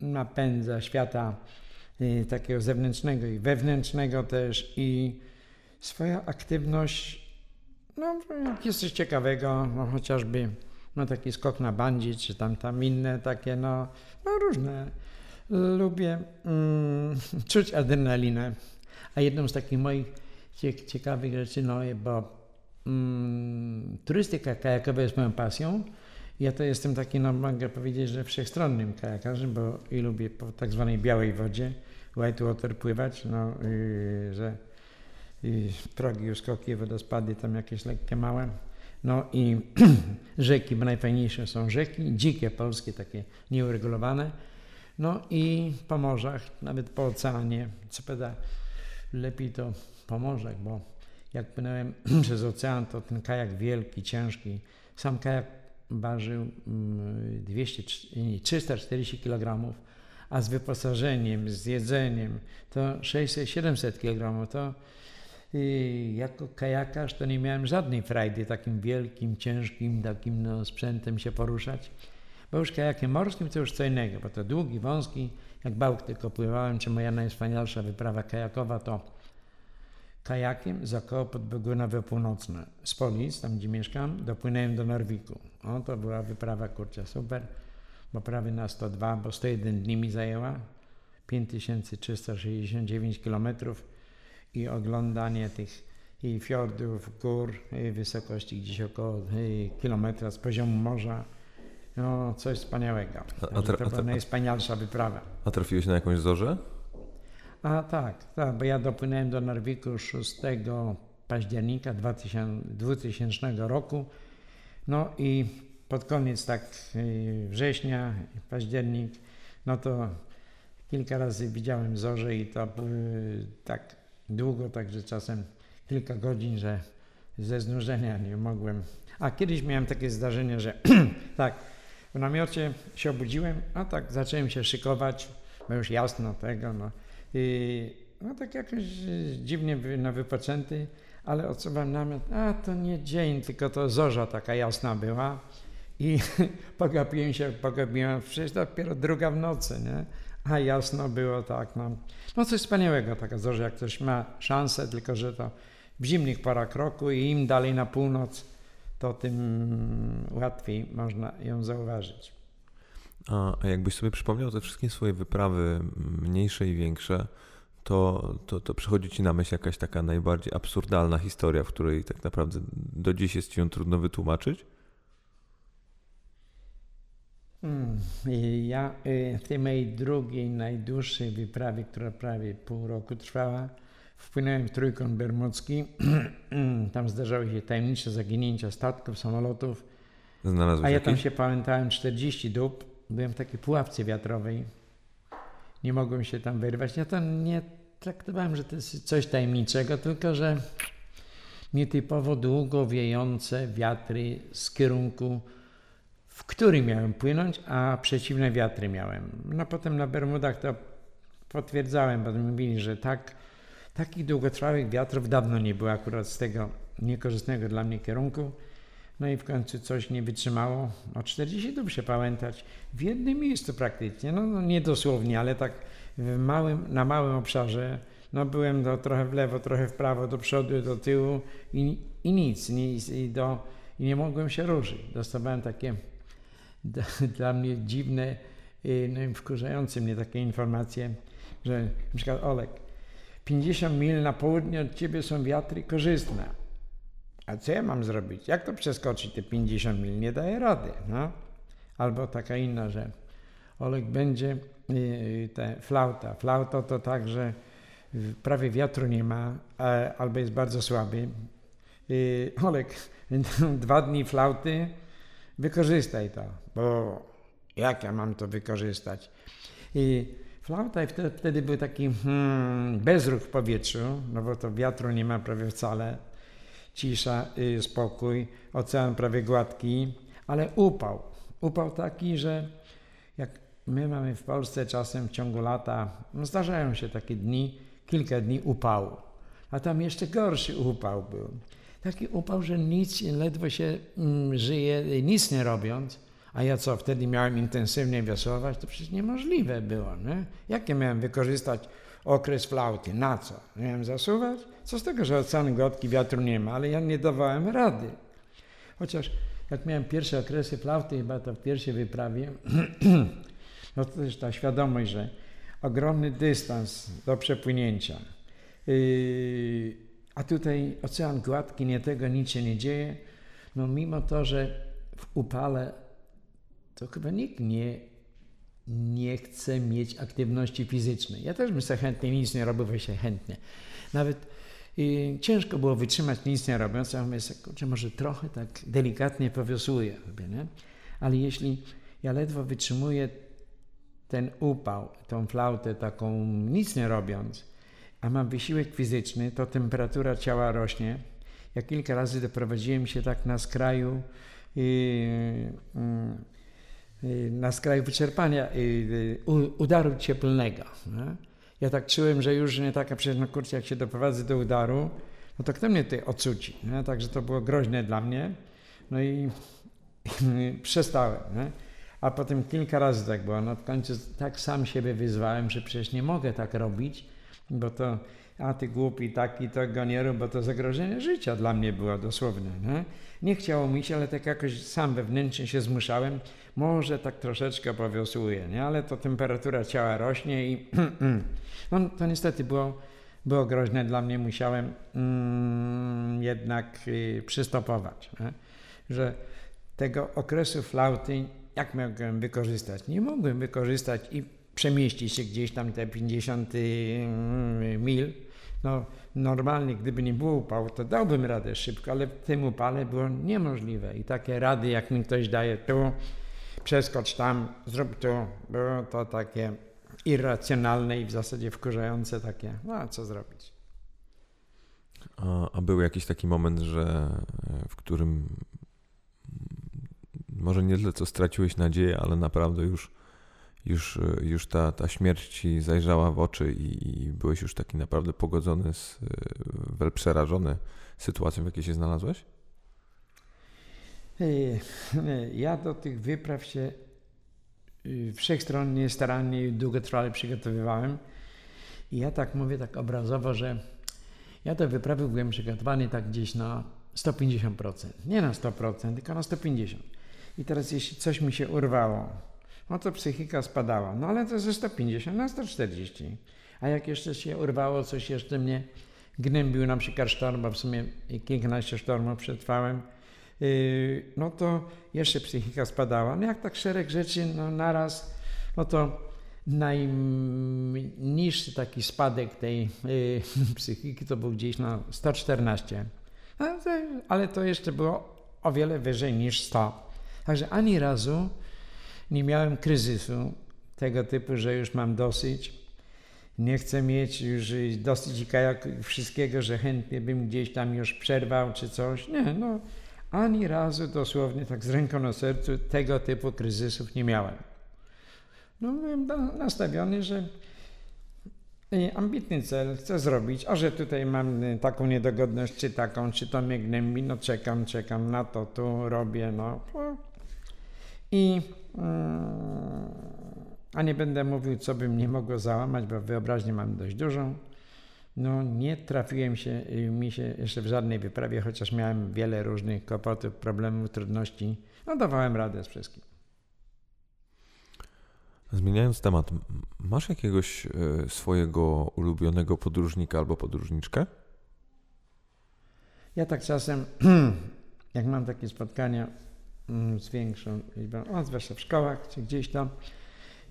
napędza, świata y, takiego zewnętrznego i wewnętrznego też i swoja aktywność, no jak jest coś ciekawego, no chociażby no taki skok na bandzi, czy tam, tam inne takie, no, no różne. Lubię mm, czuć adrenalinę, a jedną z takich moich ciekawych rzeczy, no bo mm, turystyka kajakowa jest moją pasją. Ja to jestem taki, no mogę powiedzieć, że wszechstronnym kajakarzem, bo i lubię po tak zwanej białej wodzie, white water pływać, no, yy, że i progi, skoki, wodospady, tam jakieś lekkie małe. No i rzeki, bo najfajniejsze są rzeki, dzikie polskie, takie nieuregulowane. No i po morzach, nawet po oceanie, co prawda lepiej to po morzach, bo jak płynąłem przez ocean, to ten kajak wielki, ciężki, sam kajak ważył 200, mm, 340 kg, a z wyposażeniem, z jedzeniem to 600-700 kg. To i jako kajakarz to nie miałem żadnej frajdy takim wielkim, ciężkim takim no, sprzętem się poruszać. Bo już kajakiem morskim to już co innego, bo to długi, wąski, jak bałk tylko pływałem, czy moja najwspanialsza wyprawa kajakowa to kajakiem z około Podbiegunowe Północne. Z Polic, tam gdzie mieszkam, dopłynąłem do Norwiku. O, to była wyprawa, kurczę, super, bo prawie na 102, bo 101 dni mi zajęła, 5369 kilometrów i oglądanie tych i fiordów, gór, i wysokości gdzieś około kilometra z poziomu morza. No, coś wspaniałego. A, a to była najwspanialsza wyprawa. A trafiłeś na jakąś zorzę? A tak, tak, bo ja dopłynąłem do Norwiku 6 października 2000, 2000 roku. No i pod koniec tak y, września, październik, no to kilka razy widziałem zorze i to tak długo, także czasem kilka godzin, że ze znużenia nie mogłem. A kiedyś miałem takie zdarzenie, że tak, w namiocie się obudziłem, a tak zacząłem się szykować, bo już jasno tego, no. I, no tak jakoś dziwnie no, wypoczęty, ale odsuwam namiot, a to nie dzień, tylko to zorza taka jasna była. I pogapiłem się, pogapiłem, przecież dopiero druga w nocy, nie? A jasno było tak, no. No coś wspaniałego taka zorza, jak ktoś ma szansę, tylko że to w zimnych porach roku i im dalej na północ, to tym łatwiej można ją zauważyć. A, jakbyś sobie przypomniał te wszystkie swoje wyprawy, mniejsze i większe, to, to, to przychodzi ci na myśl jakaś taka najbardziej absurdalna historia, w której tak naprawdę do dziś jest ci ją trudno wytłumaczyć? Hmm. Ja y, w tej mojej drugiej, najdłuższej wyprawie, która prawie pół roku trwała, wpłynąłem w Trójkąt Bermudzki. tam zdarzały się tajemnicze zaginięcia statków, samolotów. Znalazłeś A ja tam się pamiętałem 40 dób. Byłem w takiej pułapce wiatrowej. Nie mogłem się tam wyrwać. Ja tam nie traktowałem, że to jest coś tajemniczego, tylko że nietypowo długo wiejące wiatry z kierunku w który miałem płynąć, a przeciwne wiatry miałem. No potem na Bermudach to potwierdzałem, bo mówili, że tak, takich długotrwałych wiatrów dawno nie było akurat z tego niekorzystnego dla mnie kierunku. No i w końcu coś nie wytrzymało. O 40 dób się pamiętać. W jednym miejscu praktycznie, no, no nie dosłownie, ale tak małym, na małym obszarze. No byłem do, trochę w lewo, trochę w prawo, do przodu, do tyłu i, i nic. Nie, i, do, I nie mogłem się ruszyć. Dostawałem takie dla mnie dziwne, no i wkurzające mnie takie informacje, że przykład Olek, 50 mil na południe od ciebie są wiatry korzystne. A co ja mam zrobić? Jak to przeskoczyć te 50 mil? Nie daję rady. No. Albo taka inna, że Olek będzie y, te flauta. Flauta to tak, że prawie wiatru nie ma, albo jest bardzo słaby. Y, Olek, dwa dni flauty, wykorzystaj to, bo jak ja mam to wykorzystać? I flauta i wtedy, wtedy był taki hmm, bezruch w powietrzu, no bo to wiatru nie ma prawie wcale, cisza, y, spokój, ocean prawie gładki, ale upał. Upał taki, że jak my mamy w Polsce czasem w ciągu lata, no zdarzają się takie dni, kilka dni upału. A tam jeszcze gorszy upał był. Taki upał, że nic, ledwo się mm, żyje, nic nie robiąc. A ja co, wtedy miałem intensywnie wiosłować? To przecież niemożliwe było, nie? Jak ja miałem wykorzystać okres flauty? Na co? Miałem zasuwać? Co z tego, że ocean gładki, wiatru nie ma, ale ja nie dawałem rady. Chociaż jak miałem pierwsze okresy flauty, chyba to w pierwszej wyprawie, no to też ta świadomość, że ogromny dystans do przepłynięcia. Yy, a tutaj ocean gładki, nie tego, nic się nie dzieje. No mimo to, że w upale to chyba nikt nie, nie chce mieć aktywności fizycznej. Ja też bym sobie chętnie nic nie robił, się chętnie. Nawet i ciężko było wytrzymać nic nie robiąc, ja mówię sobie, może trochę tak delikatnie powiosłuję sobie, nie? Ale jeśli ja ledwo wytrzymuję ten upał, tą flautę taką nic nie robiąc, a mam wysiłek fizyczny, to temperatura ciała rośnie. Ja kilka razy doprowadziłem się tak na skraju, yy, yy, na skraju wyczerpania, yy, udaru cieplnego. Nie? ja tak czułem, że już nie taka przecież, no kurczę, jak się doprowadzę do udaru, no to kto mnie tutaj odsuci, nie? Także to było groźne dla mnie. No i, i przestałem, nie? A potem kilka razy tak było. No w końcu tak sam siebie wyzwałem, że przecież nie mogę tak robić, bo to a ty głupi taki, to go nie rób, bo to zagrożenie życia dla mnie było dosłowne. Nie? Nie chciało mi się, ale tak jakoś sam wewnętrznie się zmuszałem. Może tak troszeczkę powiosłuję, nie? ale to temperatura ciała rośnie i no, to niestety było, było groźne dla mnie. Musiałem mm, jednak y, przystopować, nie? że tego okresu flauty jak mogłem wykorzystać? Nie mogłem wykorzystać i przemieścić się gdzieś tam te 50 mm, mil no, normalnie, gdyby nie było upału, to dałbym radę szybko, ale w tym upale było niemożliwe. I takie rady, jak mi ktoś daje tu, przeskocz tam, zrób tu, było to takie irracjonalne i w zasadzie wkurzające takie, no co zrobić. A, a był jakiś taki moment, że w którym może nie tyle co straciłeś nadzieję, ale naprawdę już już, już ta, ta śmierć ci zajrzała w oczy i, i byłeś już taki naprawdę pogodzony, z, wel przerażony sytuacją, w jakiej się znalazłeś? Ja do tych wypraw się wszechstronnie, starannie i długotrwale przygotowywałem. I ja tak mówię tak obrazowo, że ja do wyprawy byłem przygotowany tak gdzieś na 150%. Nie na 100%, tylko na 150%. I teraz jeśli coś mi się urwało, no to psychika spadała. No ale to ze 150 na 140. A jak jeszcze się urwało, coś jeszcze mnie gnębił, na przykład sztorm, bo w sumie kilkanaście sztormów przetrwałem, yy, no to jeszcze psychika spadała. No jak tak szereg rzeczy no naraz, no to najniższy taki spadek tej yy, psychiki to był gdzieś na 114. No, ale to jeszcze było o wiele wyżej niż 100. Także ani razu nie miałem kryzysu tego typu, że już mam dosyć. Nie chcę mieć już dosyć wszystkiego, że chętnie bym gdzieś tam już przerwał czy coś. Nie, no ani razu dosłownie tak z ręką na sercu tego typu kryzysów nie miałem. No byłem nastawiony, że ambitny cel chcę zrobić, a że tutaj mam taką niedogodność, czy taką, czy to mnie gnębi, no czekam, czekam na to, tu robię, no. I Mm, a nie będę mówił, co by mnie mogło załamać, bo wyobraźnię mam dość dużą. No, nie trafiłem się mi się jeszcze w żadnej wyprawie, chociaż miałem wiele różnych kłopotów, problemów, trudności. No, dawałem radę z wszystkim. Zmieniając temat, masz jakiegoś y, swojego ulubionego podróżnika albo podróżniczkę? Ja tak czasem, jak mam takie spotkania, z większą liczbą, o, zwłaszcza w szkołach czy gdzieś tam.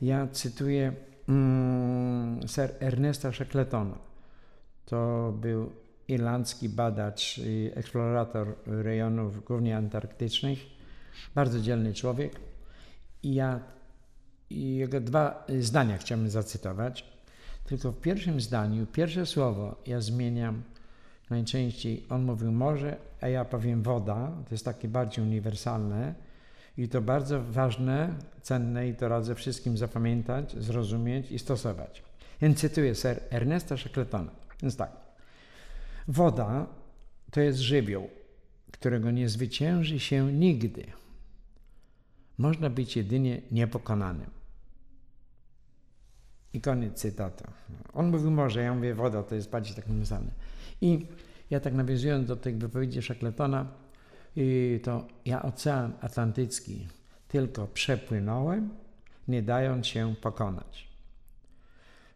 Ja cytuję mm, Sir Ernesta Shackletona. To był irlandzki badacz i eksplorator rejonów głównie antarktycznych. Bardzo dzielny człowiek. I ja i jego dwa zdania chciałbym zacytować. Tylko w pierwszym zdaniu, pierwsze słowo ja zmieniam najczęściej. On mówił morze, a ja powiem woda, to jest takie bardziej uniwersalne i to bardzo ważne, cenne i to radzę wszystkim zapamiętać, zrozumieć i stosować. Więc cytuję ser Ernesta Shackletona. Więc tak. Woda to jest żywioł, którego nie zwycięży się nigdy. Można być jedynie niepokonanym. I koniec cytatu. On mówił może, ja mówię woda, to jest bardziej tak napisane. I ja tak nawiązując do tych wypowiedzi Shackletona, to ja Ocean Atlantycki tylko przepłynąłem, nie dając się pokonać.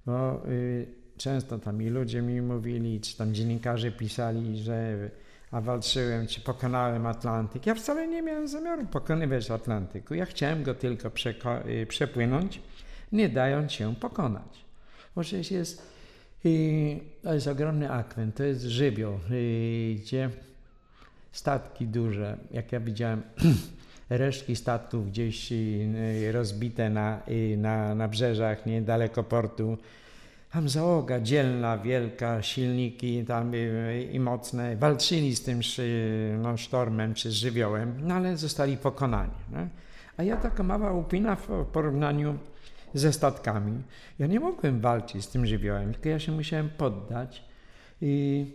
Bo y, często tam i ludzie mi mówili, czy tam dziennikarze pisali, że a walczyłem, czy pokonałem Atlantyk. Ja wcale nie miałem zamiaru pokonywać Atlantyku. Ja chciałem go tylko y, przepłynąć, nie dając się pokonać. Bo przecież jest, y, to jest ogromny akwen, to jest żywioł, y, gdzie statki duże, jak ja widziałem, resztki statków gdzieś y, rozbite na, y, na, na brzeżach niedaleko portu. Tam załoga dzielna, wielka, silniki tam i, i mocne, walczyli z tym no, sztormem czy żywiołem, no ale zostali pokonani. A ja taka mała upina w porównaniu ze statkami. Ja nie mogłem walczyć z tym żywiołem, tylko ja się musiałem poddać i,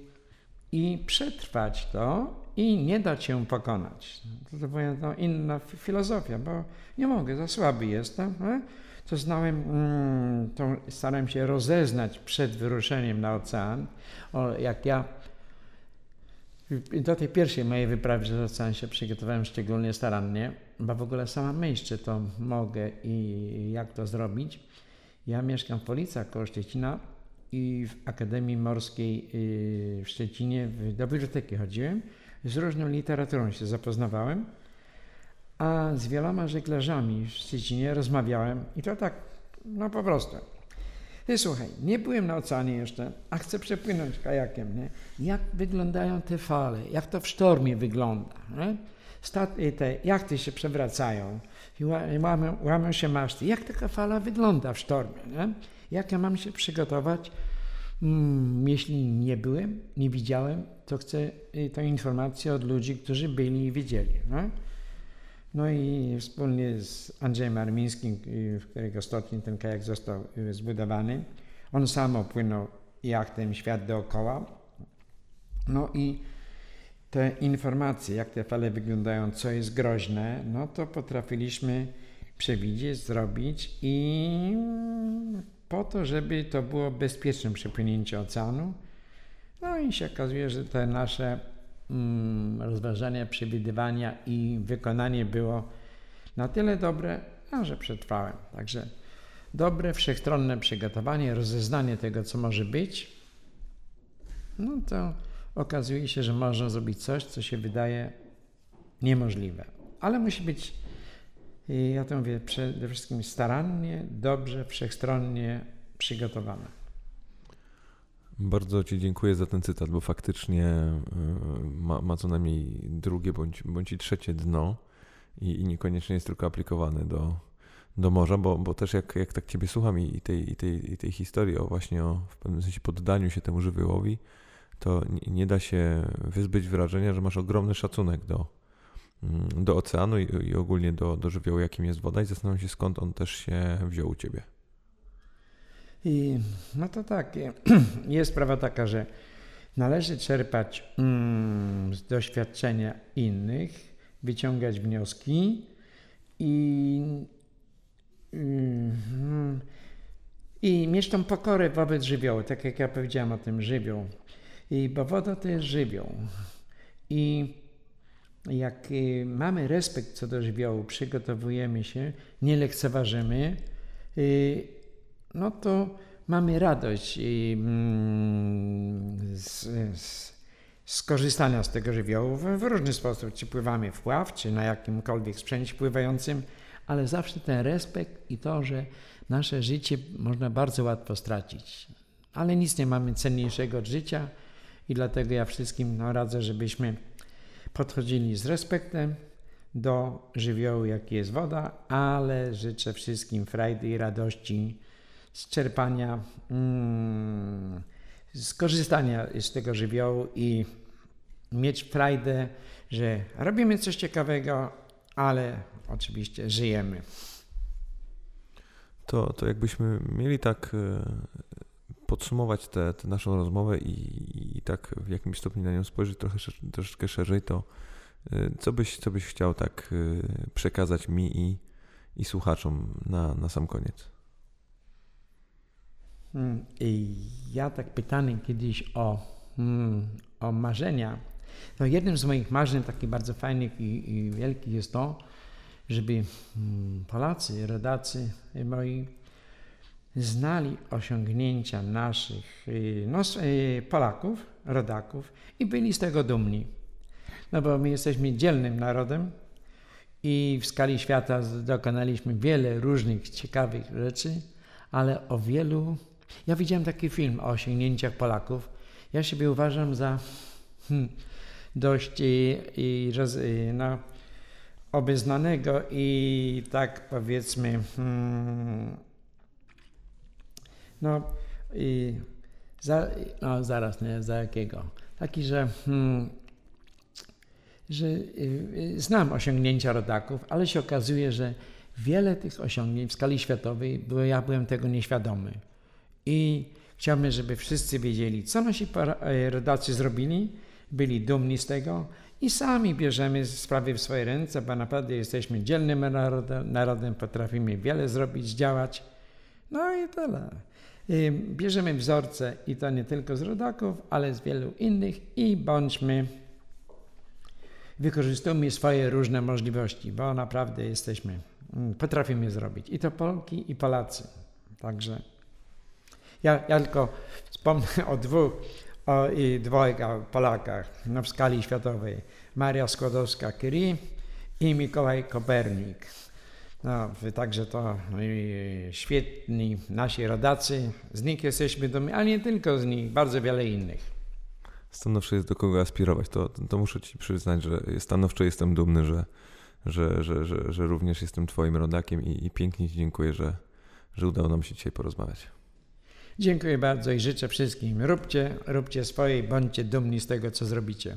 i przetrwać to i nie dać się pokonać. To była no, inna filozofia, bo nie mogę, za słaby jestem. E? To znałem, mm, to starałem się rozeznać przed wyruszeniem na ocean. O, jak ja do tej pierwszej mojej wyprawy przez się przygotowałem szczególnie starannie, bo w ogóle sama myśl, czy to mogę i jak to zrobić. Ja mieszkam w Policach koło Szczecina i w Akademii Morskiej y, w Szczecinie do biblioteki chodziłem z różną literaturą się zapoznawałem, a z wieloma żeglarzami w Szczecinie rozmawiałem i to tak, no po prostu. I słuchaj, nie byłem na oceanie jeszcze, a chcę przepłynąć kajakiem, nie? Jak wyglądają te fale, jak to w sztormie wygląda, nie? Staty, te jachty się przewracają, łamią, łamią się maszty. Jak taka fala wygląda w sztormie, nie? Jak ja mam się przygotować, Mm, jeśli nie byłem, nie widziałem, to chcę y, tę informację od ludzi, którzy byli i widzieli. No, no i wspólnie z Andrzejem Armińskim, w którego stopniu ten kajak został y, zbudowany, on sam opłynął jachtem świat dookoła. No i te informacje, jak te fale wyglądają, co jest groźne, no to potrafiliśmy przewidzieć, zrobić i po to, żeby to było bezpieczne przepłynięcie oceanu. No i się okazuje, że te nasze rozważania, przewidywania i wykonanie było na tyle dobre, że przetrwałem. Także dobre, wszechstronne przygotowanie, rozeznanie tego, co może być, no to okazuje się, że można zrobić coś, co się wydaje niemożliwe. Ale musi być i ja to mówię przede wszystkim starannie, dobrze, wszechstronnie przygotowane. Bardzo Ci dziękuję za ten cytat, bo faktycznie y, ma, ma co najmniej drugie bądź, bądź i trzecie dno i, i niekoniecznie jest tylko aplikowany do, do morza, bo, bo też jak, jak tak Ciebie słucham i tej, i tej, i tej historii o właśnie o w pewnym sensie poddaniu się temu żywiołowi, to nie, nie da się wyzbyć wrażenia, że masz ogromny szacunek do, Mm, do oceanu i, i ogólnie do, do żywiołu, jakim jest woda i zastanawiam się, skąd on też się wziął u Ciebie. I no to tak, jest sprawa taka, że należy czerpać mm, z doświadczenia innych, wyciągać wnioski i, mm, i mieć tą pokorę wobec żywiołu, tak jak ja powiedziałem o tym żywioł. I bo woda to jest żywioł. I jak y, mamy respekt co do żywiołu, przygotowujemy się, nie lekceważymy, y, no to mamy radość mm, z, z, z korzystania z tego żywiołu w, w różny sposób, czy pływamy w pław, czy na jakimkolwiek sprzęcie pływającym, ale zawsze ten respekt i to, że nasze życie można bardzo łatwo stracić. Ale nic nie mamy cenniejszego od życia i dlatego ja wszystkim no, radzę, żebyśmy podchodzili z respektem do żywiołu, jaki jest woda, ale życzę wszystkim frajdy i radości z czerpania, mm, skorzystania z tego żywiołu i mieć frajdę, że robimy coś ciekawego, ale oczywiście żyjemy. to, to jakbyśmy mieli tak e, podsumować tę naszą rozmowę i, i, tak w jakimś stopniu na nią spojrzeć trochę, troszeczkę szerzej, to e, co byś, co byś chciał tak e, przekazać mi i, i słuchaczom na, na sam koniec? Hmm, I ja tak pytany kiedyś o, hmm, o marzenia. No jednym z moich marzeń, takich bardzo fajnych i, i wielkich jest to, żeby hmm, Polacy, rodacy moi znali osiągnięcia naszych y, no, y, Polaków, rodaków i byli z tego dumni. No bo my jesteśmy dzielnym narodem i w skali świata dokonaliśmy wiele różnych ciekawych rzeczy, ale o wielu. Ja widziałem taki film o osiągnięciach Polaków. Ja siebie uważam za hmm, dość i, i no, obeznanego i tak powiedzmy, hmm, no i za, no zaraz, nie, za jakiego? Taki, że, hmm, że y, znam osiągnięcia rodaków, ale się okazuje, że wiele tych osiągnięć w skali światowej, bo ja byłem tego nieświadomy. I chciałbym, żeby wszyscy wiedzieli, co nasi e, rodacy zrobili, byli dumni z tego i sami bierzemy sprawy w swoje ręce, bo naprawdę jesteśmy dzielnym narodem, narodem potrafimy wiele zrobić, działać. No i tyle. Bierzemy wzorce i to nie tylko z rodaków, ale z wielu innych i bądźmy, wykorzystujmy swoje różne możliwości, bo naprawdę jesteśmy, mm, potrafimy zrobić. I to Polki i Polacy. Także ja, ja tylko wspomnę o dwóch, o i dwojga Polakach no, w skali światowej. Maria Skłodowska-Curie i Mikołaj Kopernik. No, także to no świetni nasi rodacy, z nich jesteśmy dumni, ale nie tylko z nich, bardzo wiele innych. Stanowczo jest do kogo aspirować. To, to muszę Ci przyznać, że stanowczo jestem dumny, że, że, że, że, że również jestem Twoim rodakiem i, i pięknie Ci dziękuję, że, że udało nam się dzisiaj porozmawiać. Dziękuję bardzo i życzę wszystkim. Róbcie, róbcie swoje bądźcie dumni z tego, co zrobicie.